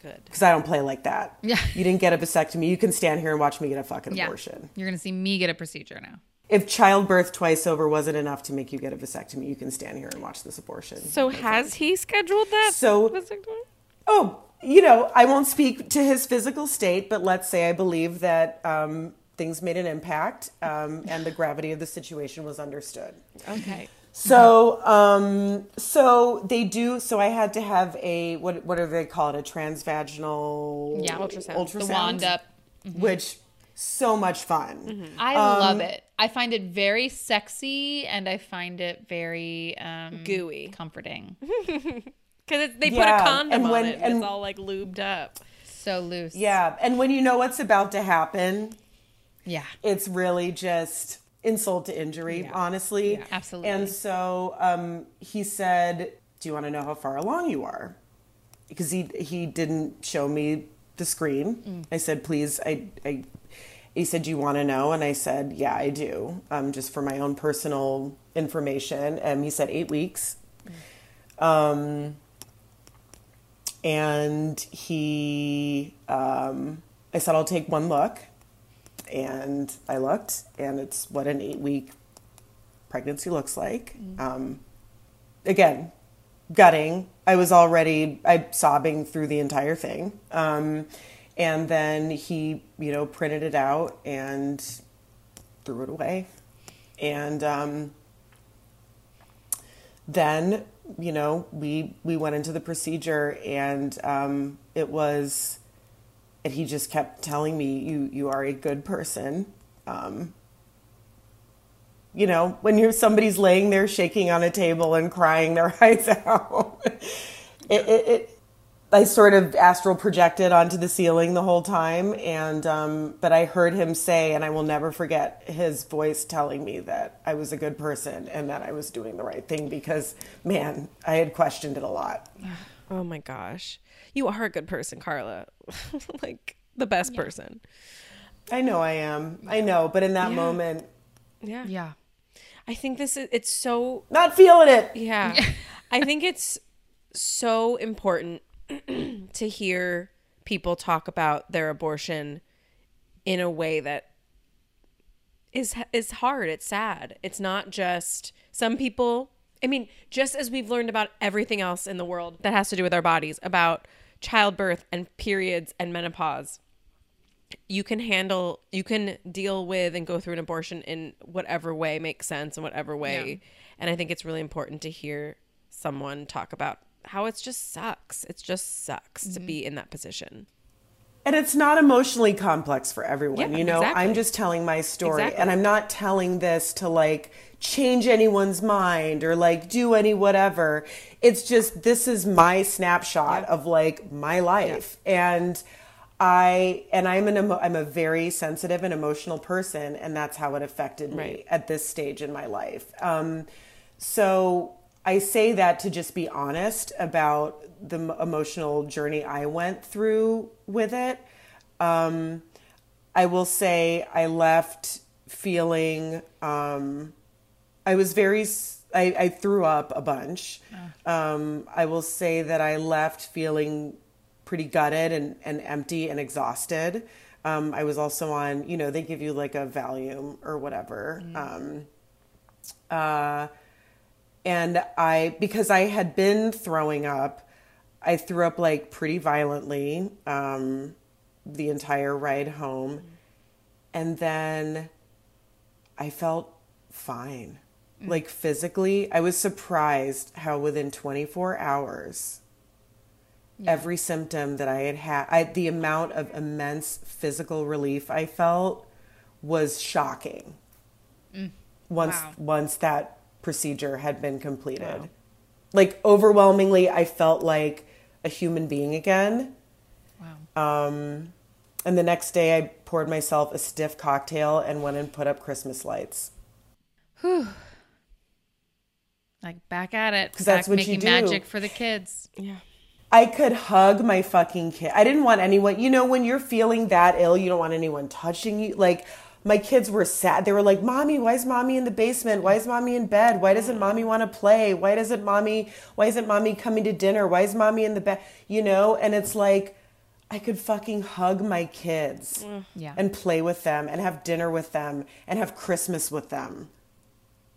Good. Because I don't play like that. Yeah. You didn't get a vasectomy. You can stand here and watch me get a fucking Yeah. abortion. You're going to see me get a procedure now. If childbirth twice over wasn't enough to make you get a vasectomy, you can stand here and watch this abortion. So has he scheduled that? So- vasectomy? Oh, you know, I won't speak to his physical state, but let's say I believe that um, things made an impact um, and the gravity of the situation was understood. Okay. So, um, so they do. So I had to have a what? What do they call it? A transvaginal Yeah. Ultrasound. Ultrasound. The wand up. which so much fun. Mm-hmm. I Um, love it. I find it very sexy and I find it very um, Gooey. comforting. Because they put a condom and when- on it. And and- it's all like lubed up. So loose. Yeah, and when you know what's about to happen, Yeah. it's really just insult to injury, honestly. absolutely. And so um, he said, "Do you want to know how far along you are?" Because he he didn't show me the screen. Mm. I said, "Please, I." I he said, "Do you want to know?" And I said, "Yeah, I do, um, just for my own personal information." And he said, eight weeks." Um, and he, um, I said, I'll take one look. And I looked, and it's what an eight week pregnancy looks like. Um, again, gutting. I was already I sobbing through the entire thing. Um, and then he, you know, printed it out and threw it away. And um, then, you know, we we went into the procedure, and um, it was, and he just kept telling me, "You you are a good person." Um, you know, when you're somebody's laying there shaking on a table and crying their eyes out. it, it, it, I sort of astral projected onto the ceiling the whole time, and um, but I heard him say, and I will never forget his voice telling me that I was a good person and that I was doing the right thing because, man, I had questioned it a lot. Oh my gosh. You are a good person, Carla. like the best person. I know I am, I know, but in that moment, Yeah. Yeah. I think this is it's so not feeling it. yeah. I think it's so important to hear people talk about their abortion in a way that is is hard. It's sad. It's not just some people. I mean, just as we've learned about everything else in the world that has to do with our bodies, about childbirth and periods and menopause, you can handle you can deal with and go through an abortion in whatever way makes sense in whatever way and i think it's really important to hear someone talk about how it's just sucks it just sucks to be in that position And it's not emotionally complex for everyone. Yeah, you know, exactly. I'm just telling my story Exactly. and I'm not telling this to like change anyone's mind or like do any whatever. It's just this is my snapshot of like my life. And I and I'm an emo- I'm a very sensitive and emotional person and that's how it affected me Right. at this stage in my life. Um so I say that to just be honest about the emotional journey I went through with it. Um, I will say I left feeling, um, I was very, I threw up a bunch. Um, I will say that I left feeling pretty gutted and, and empty and exhausted. Um, I was also on, you know, they give you like a Valium or whatever. Um, uh, and I because I had been throwing up, I threw up like pretty violently um, the entire ride home, and then I felt fine, like physically. I was surprised how within 24 hours. Every symptom that I had had, I, the amount of immense physical relief I felt was shocking. Once Wow. once that procedure had been completed, like overwhelmingly, I felt like a human being again. Wow. Um, and the next day, I poured myself a stiff cocktail and went and put up Christmas lights. Whew. Like back at it. Because that's Back what you making do. magic for the kids. yeah I could hug my fucking kid. I didn't want anyone, you know, when you're feeling that ill, you don't want anyone touching you. Like, my kids were sad. They were like, Mommy, why is mommy in the basement? Why is mommy in bed? Why doesn't mommy want to play? Why doesn't mommy, why isn't mommy coming to dinner? Why is mommy in the bed? You know, and it's like, I could fucking hug my kids mm. Yeah. and play with them and have dinner with them and have Christmas with them.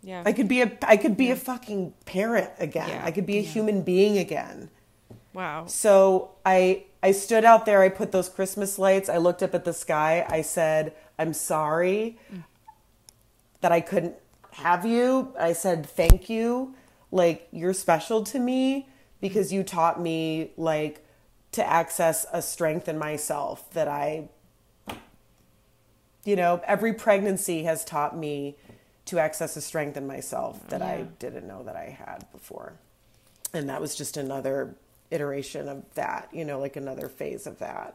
yeah I could be a, I could be a fucking parent again. Yeah. I could be a human being again. wow So I I stood out there, I put those Christmas lights, I looked up at the sky, I said, I'm sorry that I couldn't have you. I said thank you. Like you're special to me because you taught me like to access a strength in myself that I you know, every pregnancy has taught me to access a strength in myself that I didn't know that I had before and that was just another iteration of that you know like another phase of that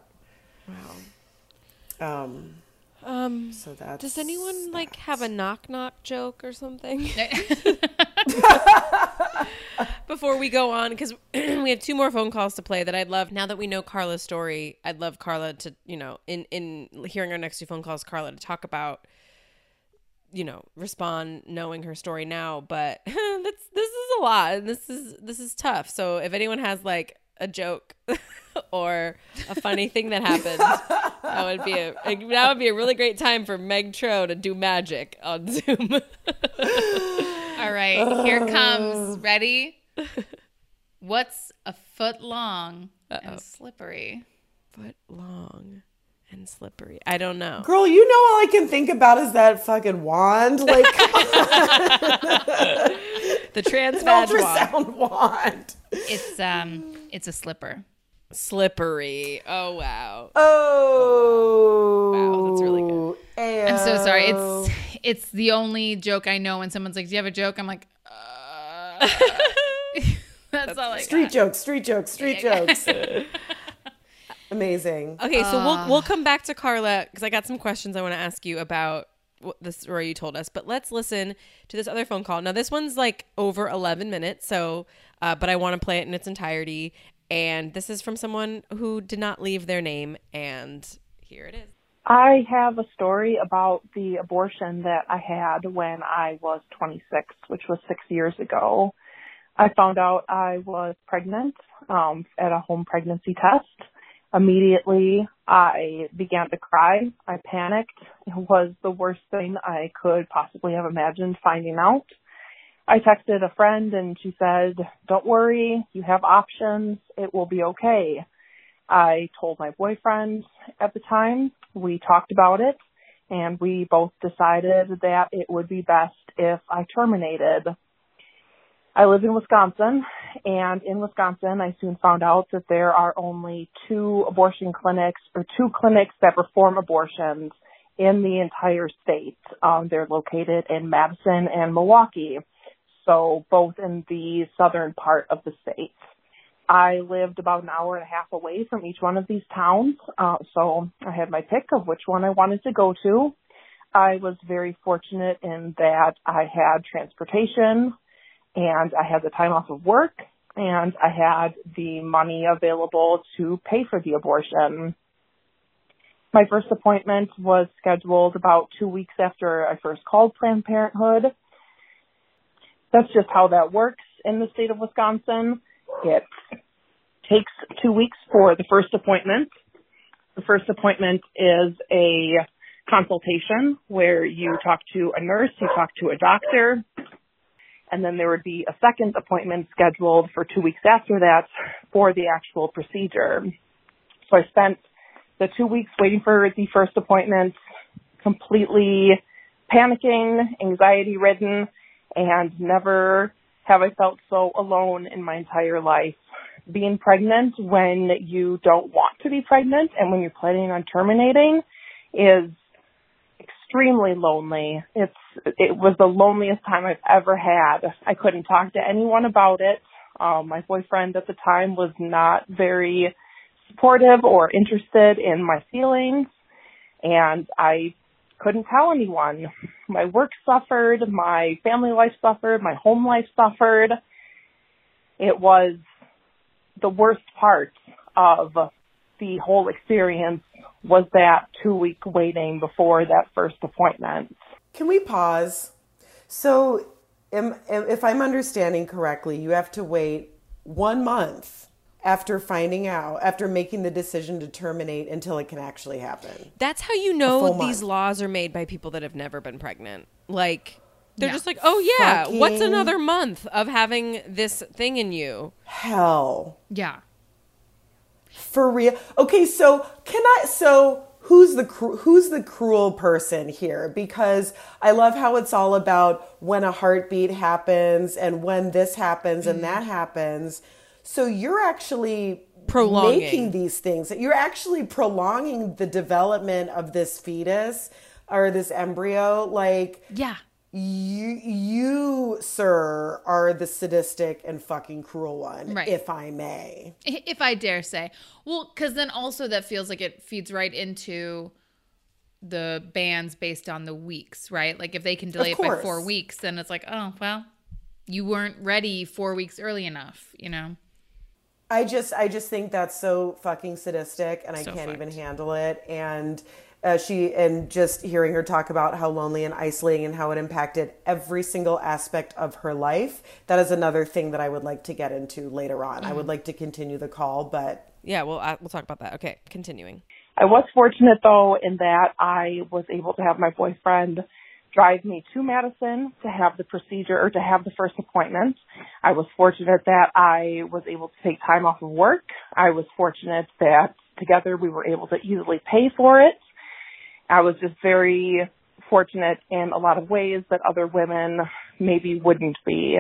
wow um um so that's does anyone like have a knock knock joke or something? Before we go on because we have two more phone calls to play that i'd love now that we know carla's story i'd love carla to you know in in hearing our next two phone calls carla to talk about you know respond knowing her story now but that's this is a lot and this is this is tough. So if anyone has like a joke or a funny thing that happened that would be a that would be a really great time for meg tro to do magic on zoom All right, here comes. Ready? What's a foot long and slippery? foot long and slippery i don't know girl you know all i can think about is that fucking wand like the trans wand. ultrasound wand It's um, it's a slipper. slippery oh wow oh Wow, that's really good. I'm so sorry. It's it's the only joke I know when someone's like, "Do you have a joke?" I'm like, uh, "That's all I street got." jokes street jokes street jokes amazing Okay, so we'll we'll come back to Carla because I got some questions I want to ask you about what the story you told us. But let's listen to this other phone call. Now this one's like over eleven minutes, so uh, but I want to play it in its entirety. And this is from someone who did not leave their name, and here it is. I have a story about the abortion that I had when I was 26, which was six years ago. I found out I was pregnant um, at a home pregnancy test. Immediately, I began to cry. I panicked. It was the worst thing I could possibly have imagined finding out. I texted a friend and she said, Don't worry, you have options. It will be okay. I told my boyfriend at the time. We talked about it and we both decided that it would be best if I terminated. I live in Wisconsin and in Wisconsin I soon found out that there are only two abortion clinics or two clinics that perform abortions in the entire state. Um, they're located in Madison and Milwaukee, so both in the southern part of the state. I lived about an hour and a half away from each one of these towns, uh, so I had my pick of which one I wanted to go to. I was very fortunate in that I had transportation and I had the time off of work and I had the money available to pay for the abortion. My first appointment was scheduled about two weeks after I first called Planned Parenthood. That's just how that works in the state of Wisconsin. It takes two weeks for the first appointment. The first appointment is a consultation where you talk to a nurse, you talk to a doctor, and then there would be a second appointment scheduled for two weeks after that for the actual procedure. So I spent the two weeks waiting for the first appointment completely panicking, anxiety ridden, and never have I felt so alone in my entire life. Being pregnant when you don't want to be pregnant and when you're planning on terminating is extremely lonely. It's it was the loneliest time I've ever had. I couldn't talk to anyone about it. Um, my boyfriend at the time was not very supportive or interested in my feelings, and I couldn't tell anyone. My work suffered, my family life suffered, my home life suffered. It was the worst part of the whole experience was that two week waiting before that first appointment. Can we pause? So, if I'm understanding correctly, you have to wait one month after finding out, after making the decision to terminate until it can actually happen. That's how you know these month. laws are made by people that have never been pregnant. Like they're Yeah. just like, "Oh yeah, what's another month of having this thing in you?" Hell. Yeah. For real. Okay, so can I so who's the cru- who's the cruel person here because I love how it's all about when a heartbeat happens and when this happens and mm. that happens. So you're actually Prolonging. making these things. You're actually prolonging the development of this fetus or this embryo like Yeah. you you sir are the sadistic and fucking cruel one Right. if I may. if I dare say. Well, because then also that feels like it feeds right into the bans based on the weeks, right? Like if they can delay it by four weeks, then it's like, oh well, you weren't ready four weeks early enough, you know? I just I just think that's so fucking sadistic and I So can't even handle it and uh, she and just hearing her talk about how lonely and isolating and how it impacted every single aspect of her life that is another thing that I would like to get into later on. I would like to continue the call but Yeah, well, I, we'll talk about that. Okay, continuing. I was fortunate though in that I was able to have my boyfriend drive me to Madison to have the procedure or to have the first appointment. I was fortunate that I was able to take time off of work. I was fortunate that together we were able to easily pay for it. I was just very fortunate in a lot of ways that other women maybe wouldn't be.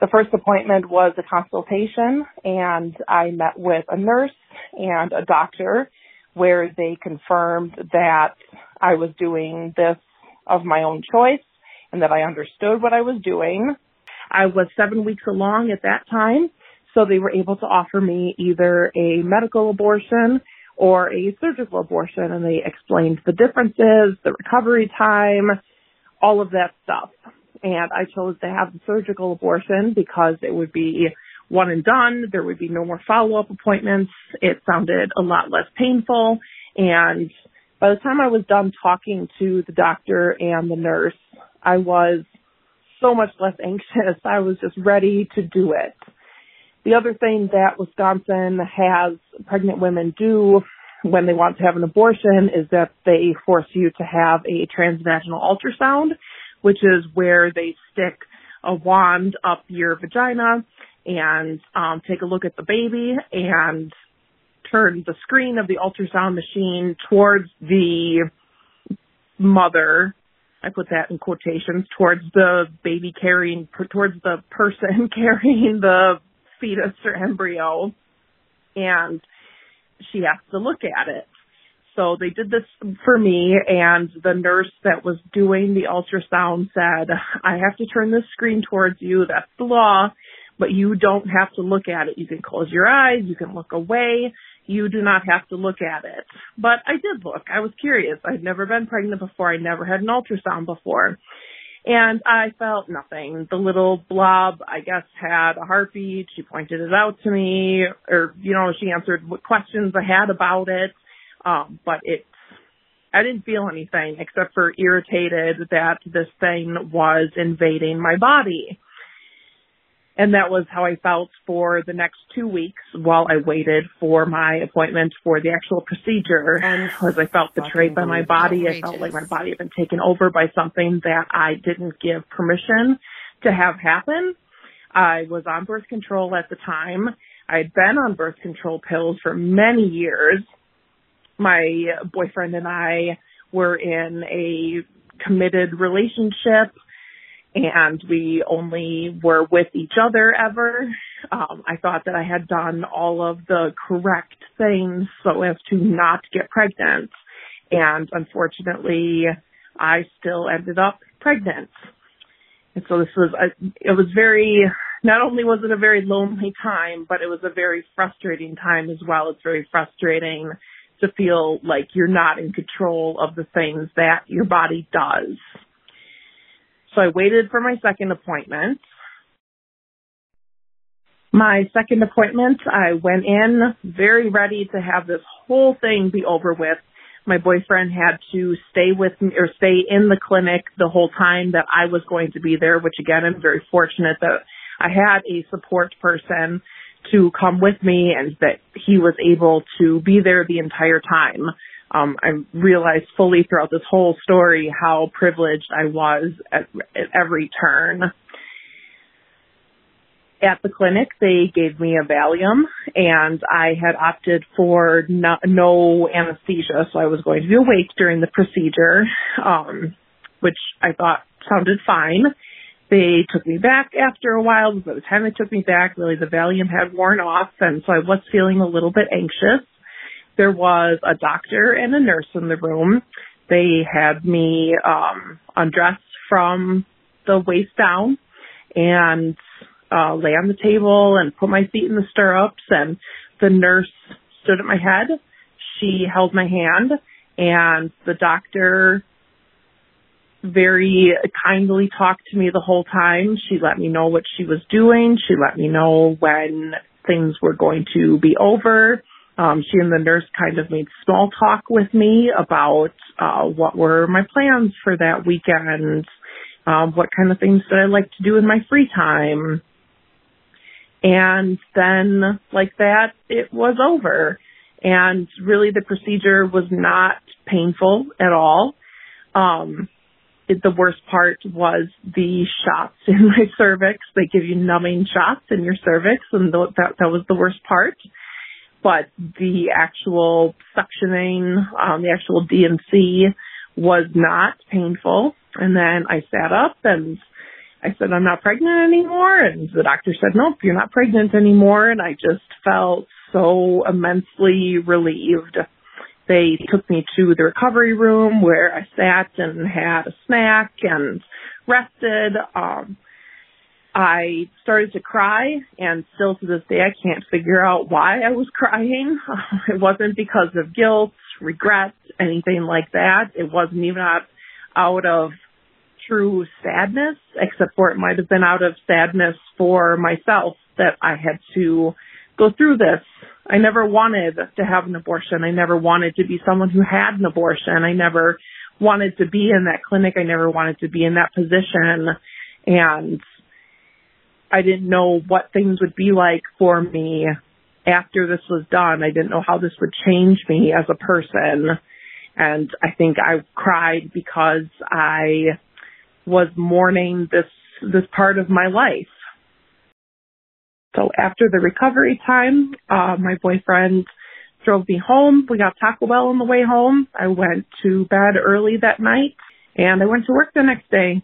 The first appointment was a consultation and I met with a nurse and a doctor where they confirmed that I was doing this of my own choice and that I understood what I was doing. I was seven weeks along at that time, so they were able to offer me either a medical abortion or a surgical abortion and they explained the differences, the recovery time, all of that stuff. And I chose to have the surgical abortion because it would be one and done. There would be no more follow-up appointments. It sounded a lot less painful. And by the time I was done talking to the doctor and the nurse, I was so much less anxious. I was just ready to do it. The other thing that Wisconsin has pregnant women do when they want to have an abortion is that they force you to have a transvaginal ultrasound, which is where they stick a wand up your vagina and um, take a look at the baby and turn the screen of the ultrasound machine towards the mother. I put that in quotations towards the baby carrying, towards the person carrying the fetus or embryo. And she has to look at it. So they did this for me and the nurse that was doing the ultrasound said, I have to turn this screen towards you. That's the law, but you don't have to look at it. You can close your eyes. You can look away. You do not have to look at it. But I did look. I was curious. I'd never been pregnant before. I never had an ultrasound before. And I felt nothing. The little blob, I guess, had a heartbeat. She pointed it out to me, or, you know, she answered what questions I had about it. Um, but it, I didn't feel anything except for irritated that this thing was invading my body. And that was how I felt for the next two weeks while I waited for my appointment for the actual procedure. And was I felt betrayed by my body. I felt like my body had been taken over by something that I didn't give permission to have happen. I was on birth control at the time. I had been on birth control pills for many years. My boyfriend and I were in a committed relationship and we only were with each other ever. Um, I thought that I had done all of the correct things so as to not get pregnant. And unfortunately, I still ended up pregnant. And so this was, a, it was very, not only was it a very lonely time, but it was a very frustrating time as well. It's very frustrating to feel like you're not in control of the things that your body does. So I waited for my second appointment. My second appointment, I went in very ready to have this whole thing be over with. My boyfriend had to stay with me or stay in the clinic the whole time that I was going to be there, which again, I'm very fortunate that I had a support person to come with me and that he was able to be there the entire time. Um, I realized fully throughout this whole story how privileged I was at, at every turn. At the clinic, they gave me a Valium and I had opted for no, no anesthesia, so I was going to be awake during the procedure, um, which I thought sounded fine. They took me back after a while. By the time they took me back, really the Valium had worn off and so I was feeling a little bit anxious there was a doctor and a nurse in the room. They had me um undressed from the waist down and uh lay on the table and put my feet in the stirrups and the nurse stood at my head. She held my hand and the doctor very kindly talked to me the whole time. She let me know what she was doing. She let me know when things were going to be over. Um, she and the nurse kind of made small talk with me about uh, what were my plans for that weekend, um, what kind of things did I like to do in my free time. And then, like that, it was over. And really, the procedure was not painful at all. Um, it, the worst part was the shots in my cervix. They give you numbing shots in your cervix, and th- that that was the worst part but the actual suctioning, um, the actual D&C was not painful. And then I sat up and I said, I'm not pregnant anymore. And the doctor said, nope, you're not pregnant anymore. And I just felt so immensely relieved. They took me to the recovery room where I sat and had a snack and rested. Um, I started to cry and still to this day I can't figure out why I was crying. It wasn't because of guilt, regret, anything like that. It wasn't even out, out of true sadness, except for it might have been out of sadness for myself that I had to go through this. I never wanted to have an abortion. I never wanted to be someone who had an abortion. I never wanted to be in that clinic. I never wanted to be in that position. And I didn't know what things would be like for me after this was done. I didn't know how this would change me as a person. And I think I cried because I was mourning this, this part of my life. So after the recovery time, uh, my boyfriend drove me home. We got Taco Bell on the way home. I went to bed early that night and I went to work the next day.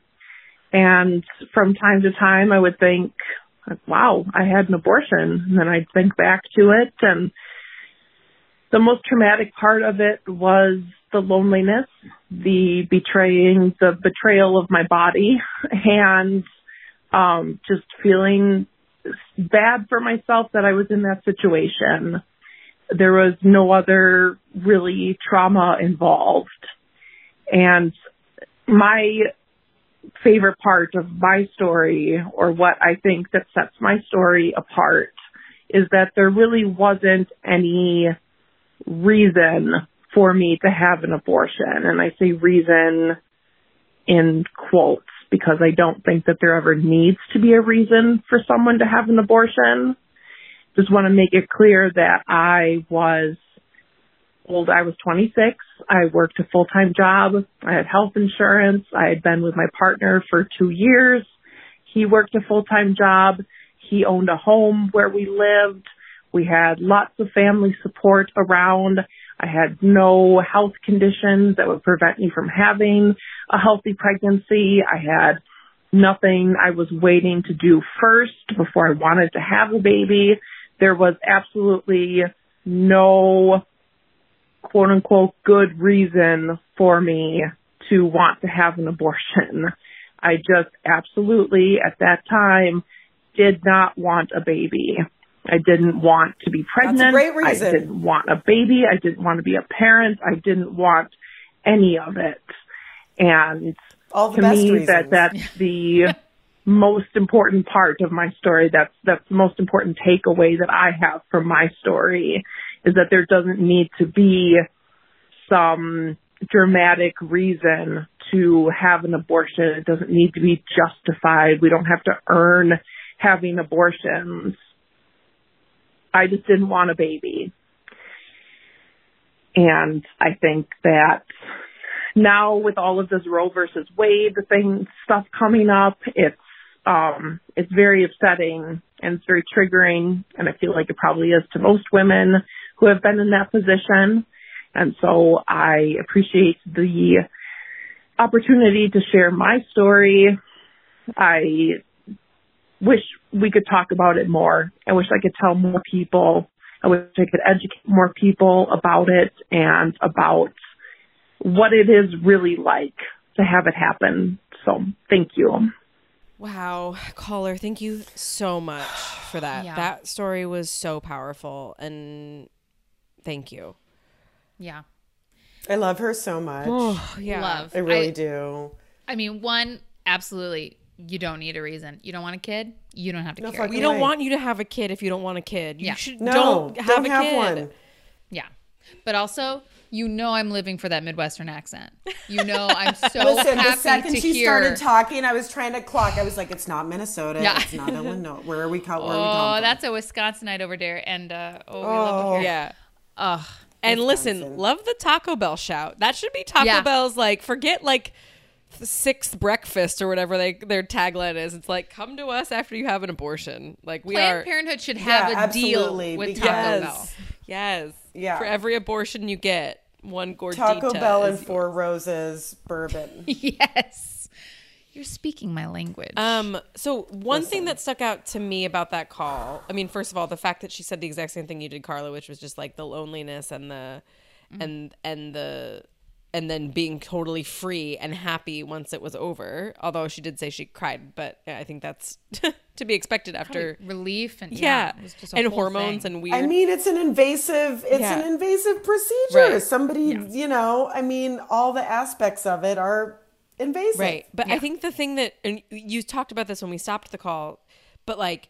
And from time to time, I would think, wow, I had an abortion. And then I'd think back to it. And the most traumatic part of it was the loneliness, the betraying, the betrayal of my body, and um, just feeling bad for myself that I was in that situation. There was no other really trauma involved. And my favorite part of my story, or what I think that sets my story apart, is that there really wasn't any reason for me to have an abortion. And I say reason in quotes because I don't think that there ever needs to be a reason for someone to have an abortion. Just want to make it clear that I was old. I was 26. I worked a full-time job. I had health insurance. I had been with my partner for two years. He worked a full-time job. He owned a home where we lived. We had lots of family support around. I had no health conditions that would prevent me from having a healthy pregnancy. I had nothing I was waiting to do first before I wanted to have a baby. There was absolutely no quote unquote good reason for me to want to have an abortion. I just absolutely at that time did not want a baby. I didn't want to be pregnant. great reason. I didn't want a baby. I didn't want to be a parent. I didn't want any of it. And All the to me reasons. that that's the most important part of my story. That's that's the most important takeaway that I have from my story is that there doesn't need to be some dramatic reason to have an abortion. It doesn't need to be justified. We don't have to earn having abortions. I just didn't want a baby. And I think that now with all of this Roe versus Wade thing stuff coming up, it's um it's very upsetting and it's very triggering and I feel like it probably is to most women who have been in that position. And so I appreciate the opportunity to share my story. I wish we could talk about it more. I wish I could tell more people. I wish I could educate more people about it and about what it is really like to have it happen. So thank you. Wow, caller, thank you so much for that. Yeah. That story was so powerful and thank you. Yeah. I love her so much. Oh, yeah. Love. I really I, do. I mean, one, absolutely, you don't need a reason. You don't want a kid, you don't have to No carry. fucking We don't Right. want you to have a kid if you don't want a kid. You Yeah. should No, don't have a kid. one. Yeah. But also, you know I'm living for that Midwestern accent. You know I'm so Listen, the second she hear. started talking, I was trying to clock. I was like, "It's not Minnesota. Yeah. It's not Illinois. Where are we? Co- where are we Oh, that's a Wisconsinite over there, and uh, oh, we love it. Yeah. Ugh. And listen, Wisconsin. love the Taco Bell shout. That should be Taco Yeah. Bell's like forget like the sixth breakfast or whatever they their tagline is. It's like come to us after you have an abortion. Like we Planned are Parenthood should have Yeah, a deal with because- Taco yes. Bell. Yes. Yeah. For every abortion you get, one gordita. Taco Bell and is Four Roses bourbon. yes. You're speaking my language. Um. So one thing that stuck out to me about that call, I mean, first of all, the fact that she said the exact same thing you did, Carla, which was just like the loneliness and the, and and the, and then being totally free and happy once it was over. Although she did say she cried, but I think that's to be expected after. relief and Yeah, yeah, it was just a and hormones thing. and weird. I mean, it's an invasive. It's Yeah. an invasive procedure. Right. Somebody, you know, I mean, all the aspects of it are invasive. Right. But I think the thing that, and you talked about this when we stopped the call, but like,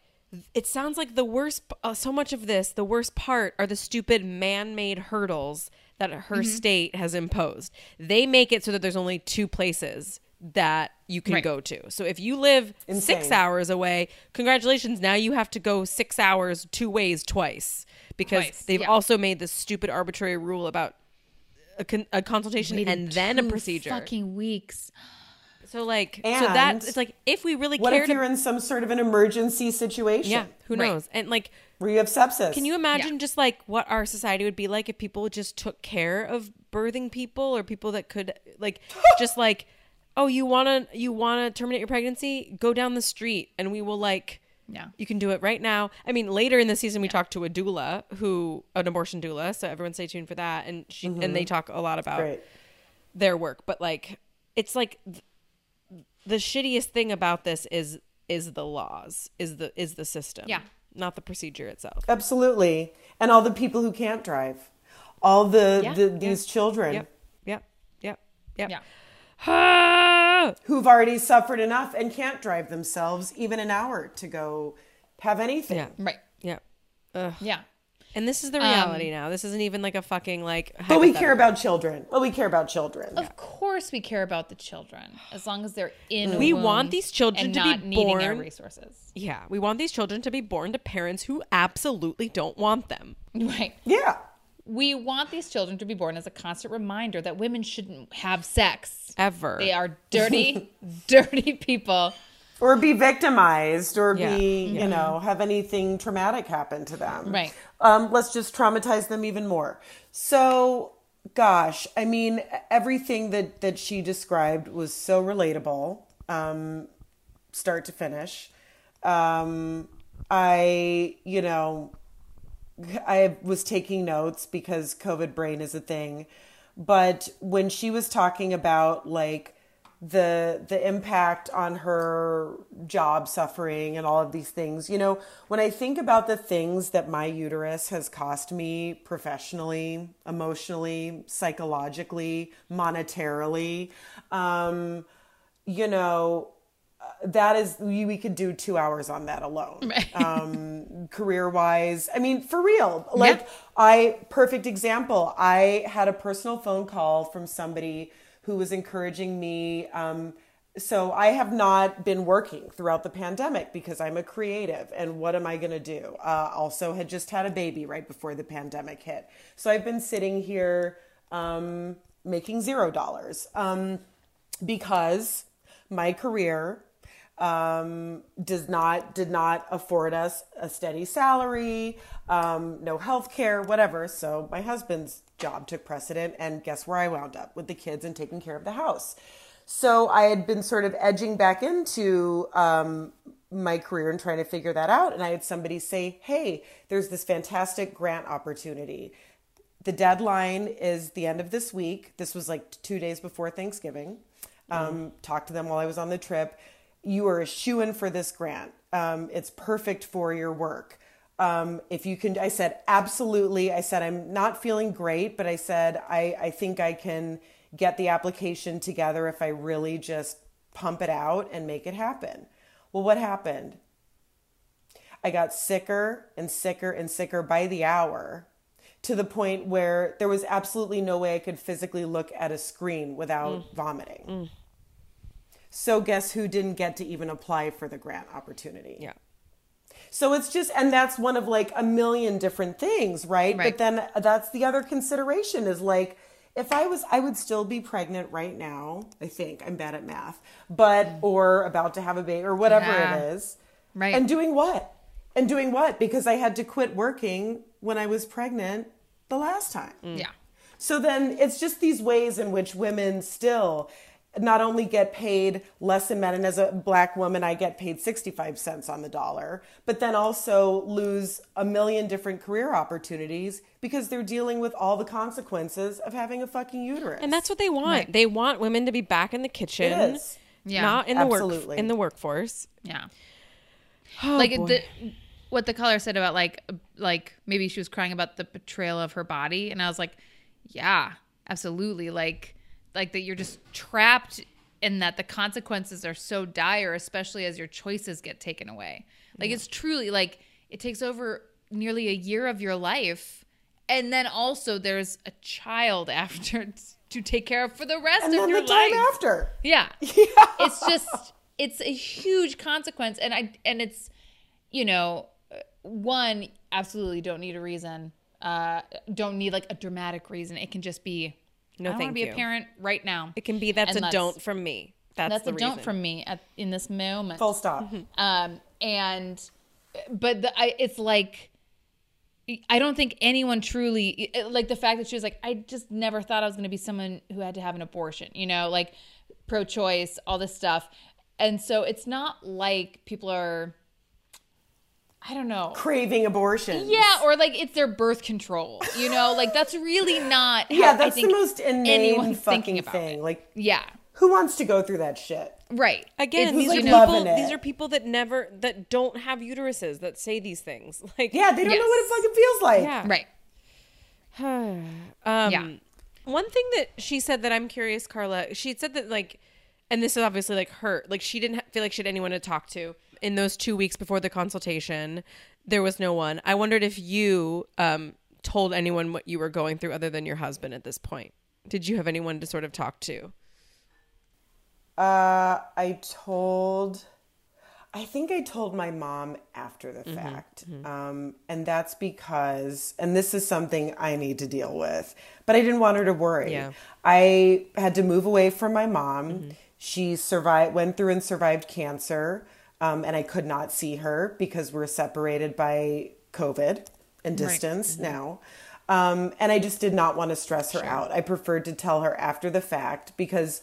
it sounds like the worst, uh, so much of this, the worst part are the stupid man made hurdles that her state has imposed. They make it so that there's only two places that you can Right. go to. So if you live six hours away, congratulations. Now you have to go six hours two ways twice because Twice, they've yeah. also made this stupid arbitrary rule about a, con- a consultation Waited and then a procedure. Fucking weeks. So like so that it's like if we really care. What cared if you're in some sort of an emergency situation? yeah, who Right. knows? And like where you have sepsis. Can you imagine just like what our society would be like if people just took care of birthing people or people that could like just like oh you want to you want to terminate your pregnancy go down the street and we will like Yeah. you can do it right now. I mean later in the season we talked to a doula who an abortion doula so everyone stay tuned for that and she and they mm-hmm. talk a lot about Great. their work but like it's like th- the shittiest thing about this is is the laws is the is the system Yeah. not the procedure itself Absolutely. And all the people who can't drive, all the, Yeah. the these children Yep. Yep. Yep. Yep. Yeah. Who've already suffered enough and can't drive themselves even an hour to go have anything. Yeah. Right. Yeah. Ugh. Yeah. And this is the um, reality now. This isn't even like a fucking like. But we care about children. Well, we care about children. Of course, we care about the children as long as they're in. a We womb want these children and to be not needing our born- resources. Yeah, we want these children to be born to parents who absolutely don't want them. Right. Yeah. We want these children to be born as a constant reminder that women shouldn't have sex. Ever. They are dirty, dirty people. Or be victimized or Yeah. be, you know, have anything traumatic happen to them. Right. Um, let's just traumatize them even more. So, gosh, I mean, everything that, that she described was so relatable, um, start to finish. Um, I, you know, I was taking notes because COVID brain is a thing. But when she was talking about like the the impact on her job suffering and all of these things, you know, when I think about the things that my uterus has cost me professionally, emotionally, psychologically, monetarily, um, you know, that is we, we could do two hours on that alone um career wise i mean for real like i perfect example i had a personal phone call from somebody who was encouraging me um so i have not been working throughout the pandemic because i'm a creative and what am i going to do? Uh, also had just had a baby right before the pandemic hit. So i've been sitting here um making zero dollars um because my career um, does not did not afford us a steady salary, um, no health care, whatever. So my husband's job took precedent, and guess where I wound up with the kids and taking care of the house. So I had been sort of edging back into um, my career and trying to figure that out. And I had somebody say, "Hey, there's this fantastic grant opportunity." The deadline is the end of this week. This was like two days before Thanksgiving. Um, Talked to them while I was on the trip. You are a shoe in for this grant. Um, it's perfect for your work. Um, if you can, I said, absolutely. I said, I'm not feeling great, but I said, I, I think I can get the application together if I really just pump it out and make it happen. Well, what happened? I got sicker and sicker and sicker by the hour to the point where there was absolutely no way I could physically look at a screen without vomiting. So, guess who didn't get to even apply for the grant opportunity? Yeah. So it's just, and that's one of like a million different things, right? Right. But then that's the other consideration is like, if I was, I would still be pregnant right now. I think I'm bad at math, but, mm. or about to have a baby or whatever Yeah. it is. Right. And doing what? And doing what? Because I had to quit working when I was pregnant the last time. Mm. Yeah. So then it's just these ways in which women still not only get paid less than men, and as a black woman, I get paid 65 cents on the dollar, but then also lose a million different career opportunities because they're dealing with all the consequences of having a fucking uterus. And that's what they want. They want women to be back in the kitchen, It is. Yeah. not in the work Absolutely. in the workforce. Yeah. Oh, like boy. the, what the caller said about like like maybe she was crying about the betrayal of her body and i was like yeah absolutely like like that you're just trapped in that the consequences are so dire especially as your choices get taken away like it's truly like it takes over nearly a year of your life and then also there's a child after to take care of for the rest and of then your life after. yeah. It's just it's a huge consequence and I and it's you know one absolutely don't need a reason. Uh don't need like a dramatic reason. It can just be No, I want to be you. a parent right now. It can be that's And a don't from me. That's, That's the a don't from me at in this moment. Full stop. Um and but the, I, it's like I don't think anyone truly like the fact that she was like, I just never thought I was going to be someone who had to have an abortion, you know, like pro choice, all this stuff. And so it's not like people are, I don't know. Craving abortion. Yeah, or like it's their birth control, you know, like that's really not. How Yeah, I that's the most inane anyone's fucking thing. it. Like, Yeah, who wants to go through that shit? right. Again, It's these like are people. loving it. These are people that never that don't have uteruses that say these things. Like Yeah, they don't know what it fucking feels like. Yeah. Right. Um, Yeah. One thing that she said that I'm curious, Carla, she said that like, and this is obviously like her, like she didn't feel like she had anyone to talk to in those two weeks before the consultation. There was no one. I wondered if you um, told anyone what you were going through other than your husband at this point. Did you have anyone to sort of talk to? Uh, I told, I think I told my mom after the Mm-hmm, fact. Um, and that's because, and this is something I need to deal with, but I didn't want her to worry. Yeah. I had to move away from my mom. Mm-hmm. She survived, went through and survived cancer. Um, and I could not see her because we're separated by COVID and distance Mm-hmm. now. Um, and I just did not want to stress her out. I preferred to tell her after the fact because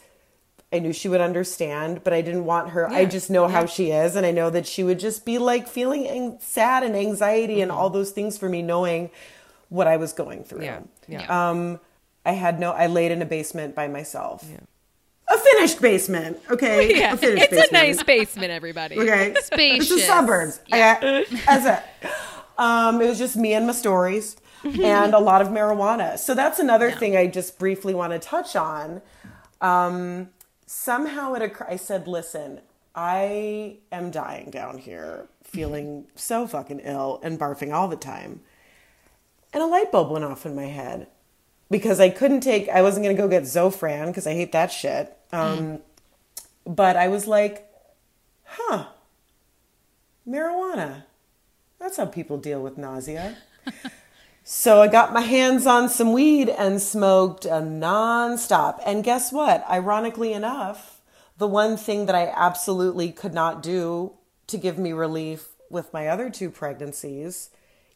I knew she would understand, but I didn't want her. I just know how she is, and I know that she would just be like feeling ang- sad and anxiety and all those things for me, knowing what I was going through. Yeah. Yeah. Um, I had no. I laid in a basement by myself. A finished basement. Okay. yeah. A finished It's a basement. nice basement, everybody. Okay. Spacious. It's the suburbs. Okay. That's it. Um, it was just me and my stories and a lot of marijuana. So that's another thing I just briefly want to touch on. Um, somehow it occurred, I said, listen, I am dying down here, feeling so fucking ill and barfing all the time. And a light bulb went off in my head because I couldn't take, I wasn't going to go get Zofran because I hate that shit. Um, But I was like, huh, marijuana. That's how people deal with nausea. so I got my hands on some weed and smoked a nonstop. And guess what? Ironically enough, the one thing that I absolutely could not do to give me relief with my other two pregnancies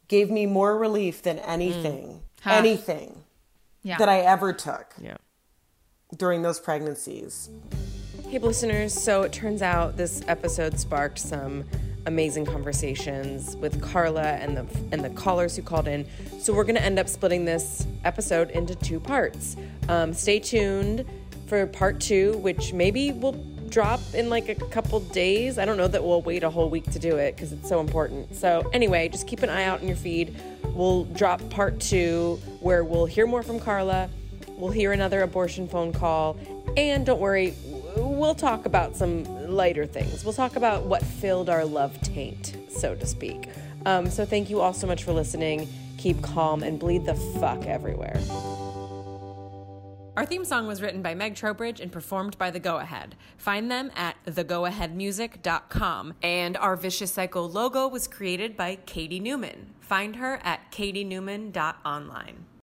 gave me more relief than anything, Ha. anything Yeah. that I ever took Yeah. During those pregnancies. Hey, listeners. So it turns out this episode sparked some amazing conversations with Carla and the and the callers who called in. So we're gonna end up splitting this episode into two parts. Um, stay tuned for part two, which maybe will drop in like a couple days. I don't know that we'll wait a whole week to do it because it's so important. So anyway, just keep an eye out in your feed. We'll drop part two where we'll hear more from Carla. We'll hear another abortion phone call. And don't worry, we'll talk about some lighter things. We'll talk about what filled our love taint, so to speak. Um, so thank you all so much for listening. Keep calm and bleed the fuck everywhere. Our theme song was written by Meg Trowbridge and performed by The Go Ahead. Find them at thegoaheadmusic.com. And our Vicious Cycle logo was created by Katie Newman. Find her at katienewman.online.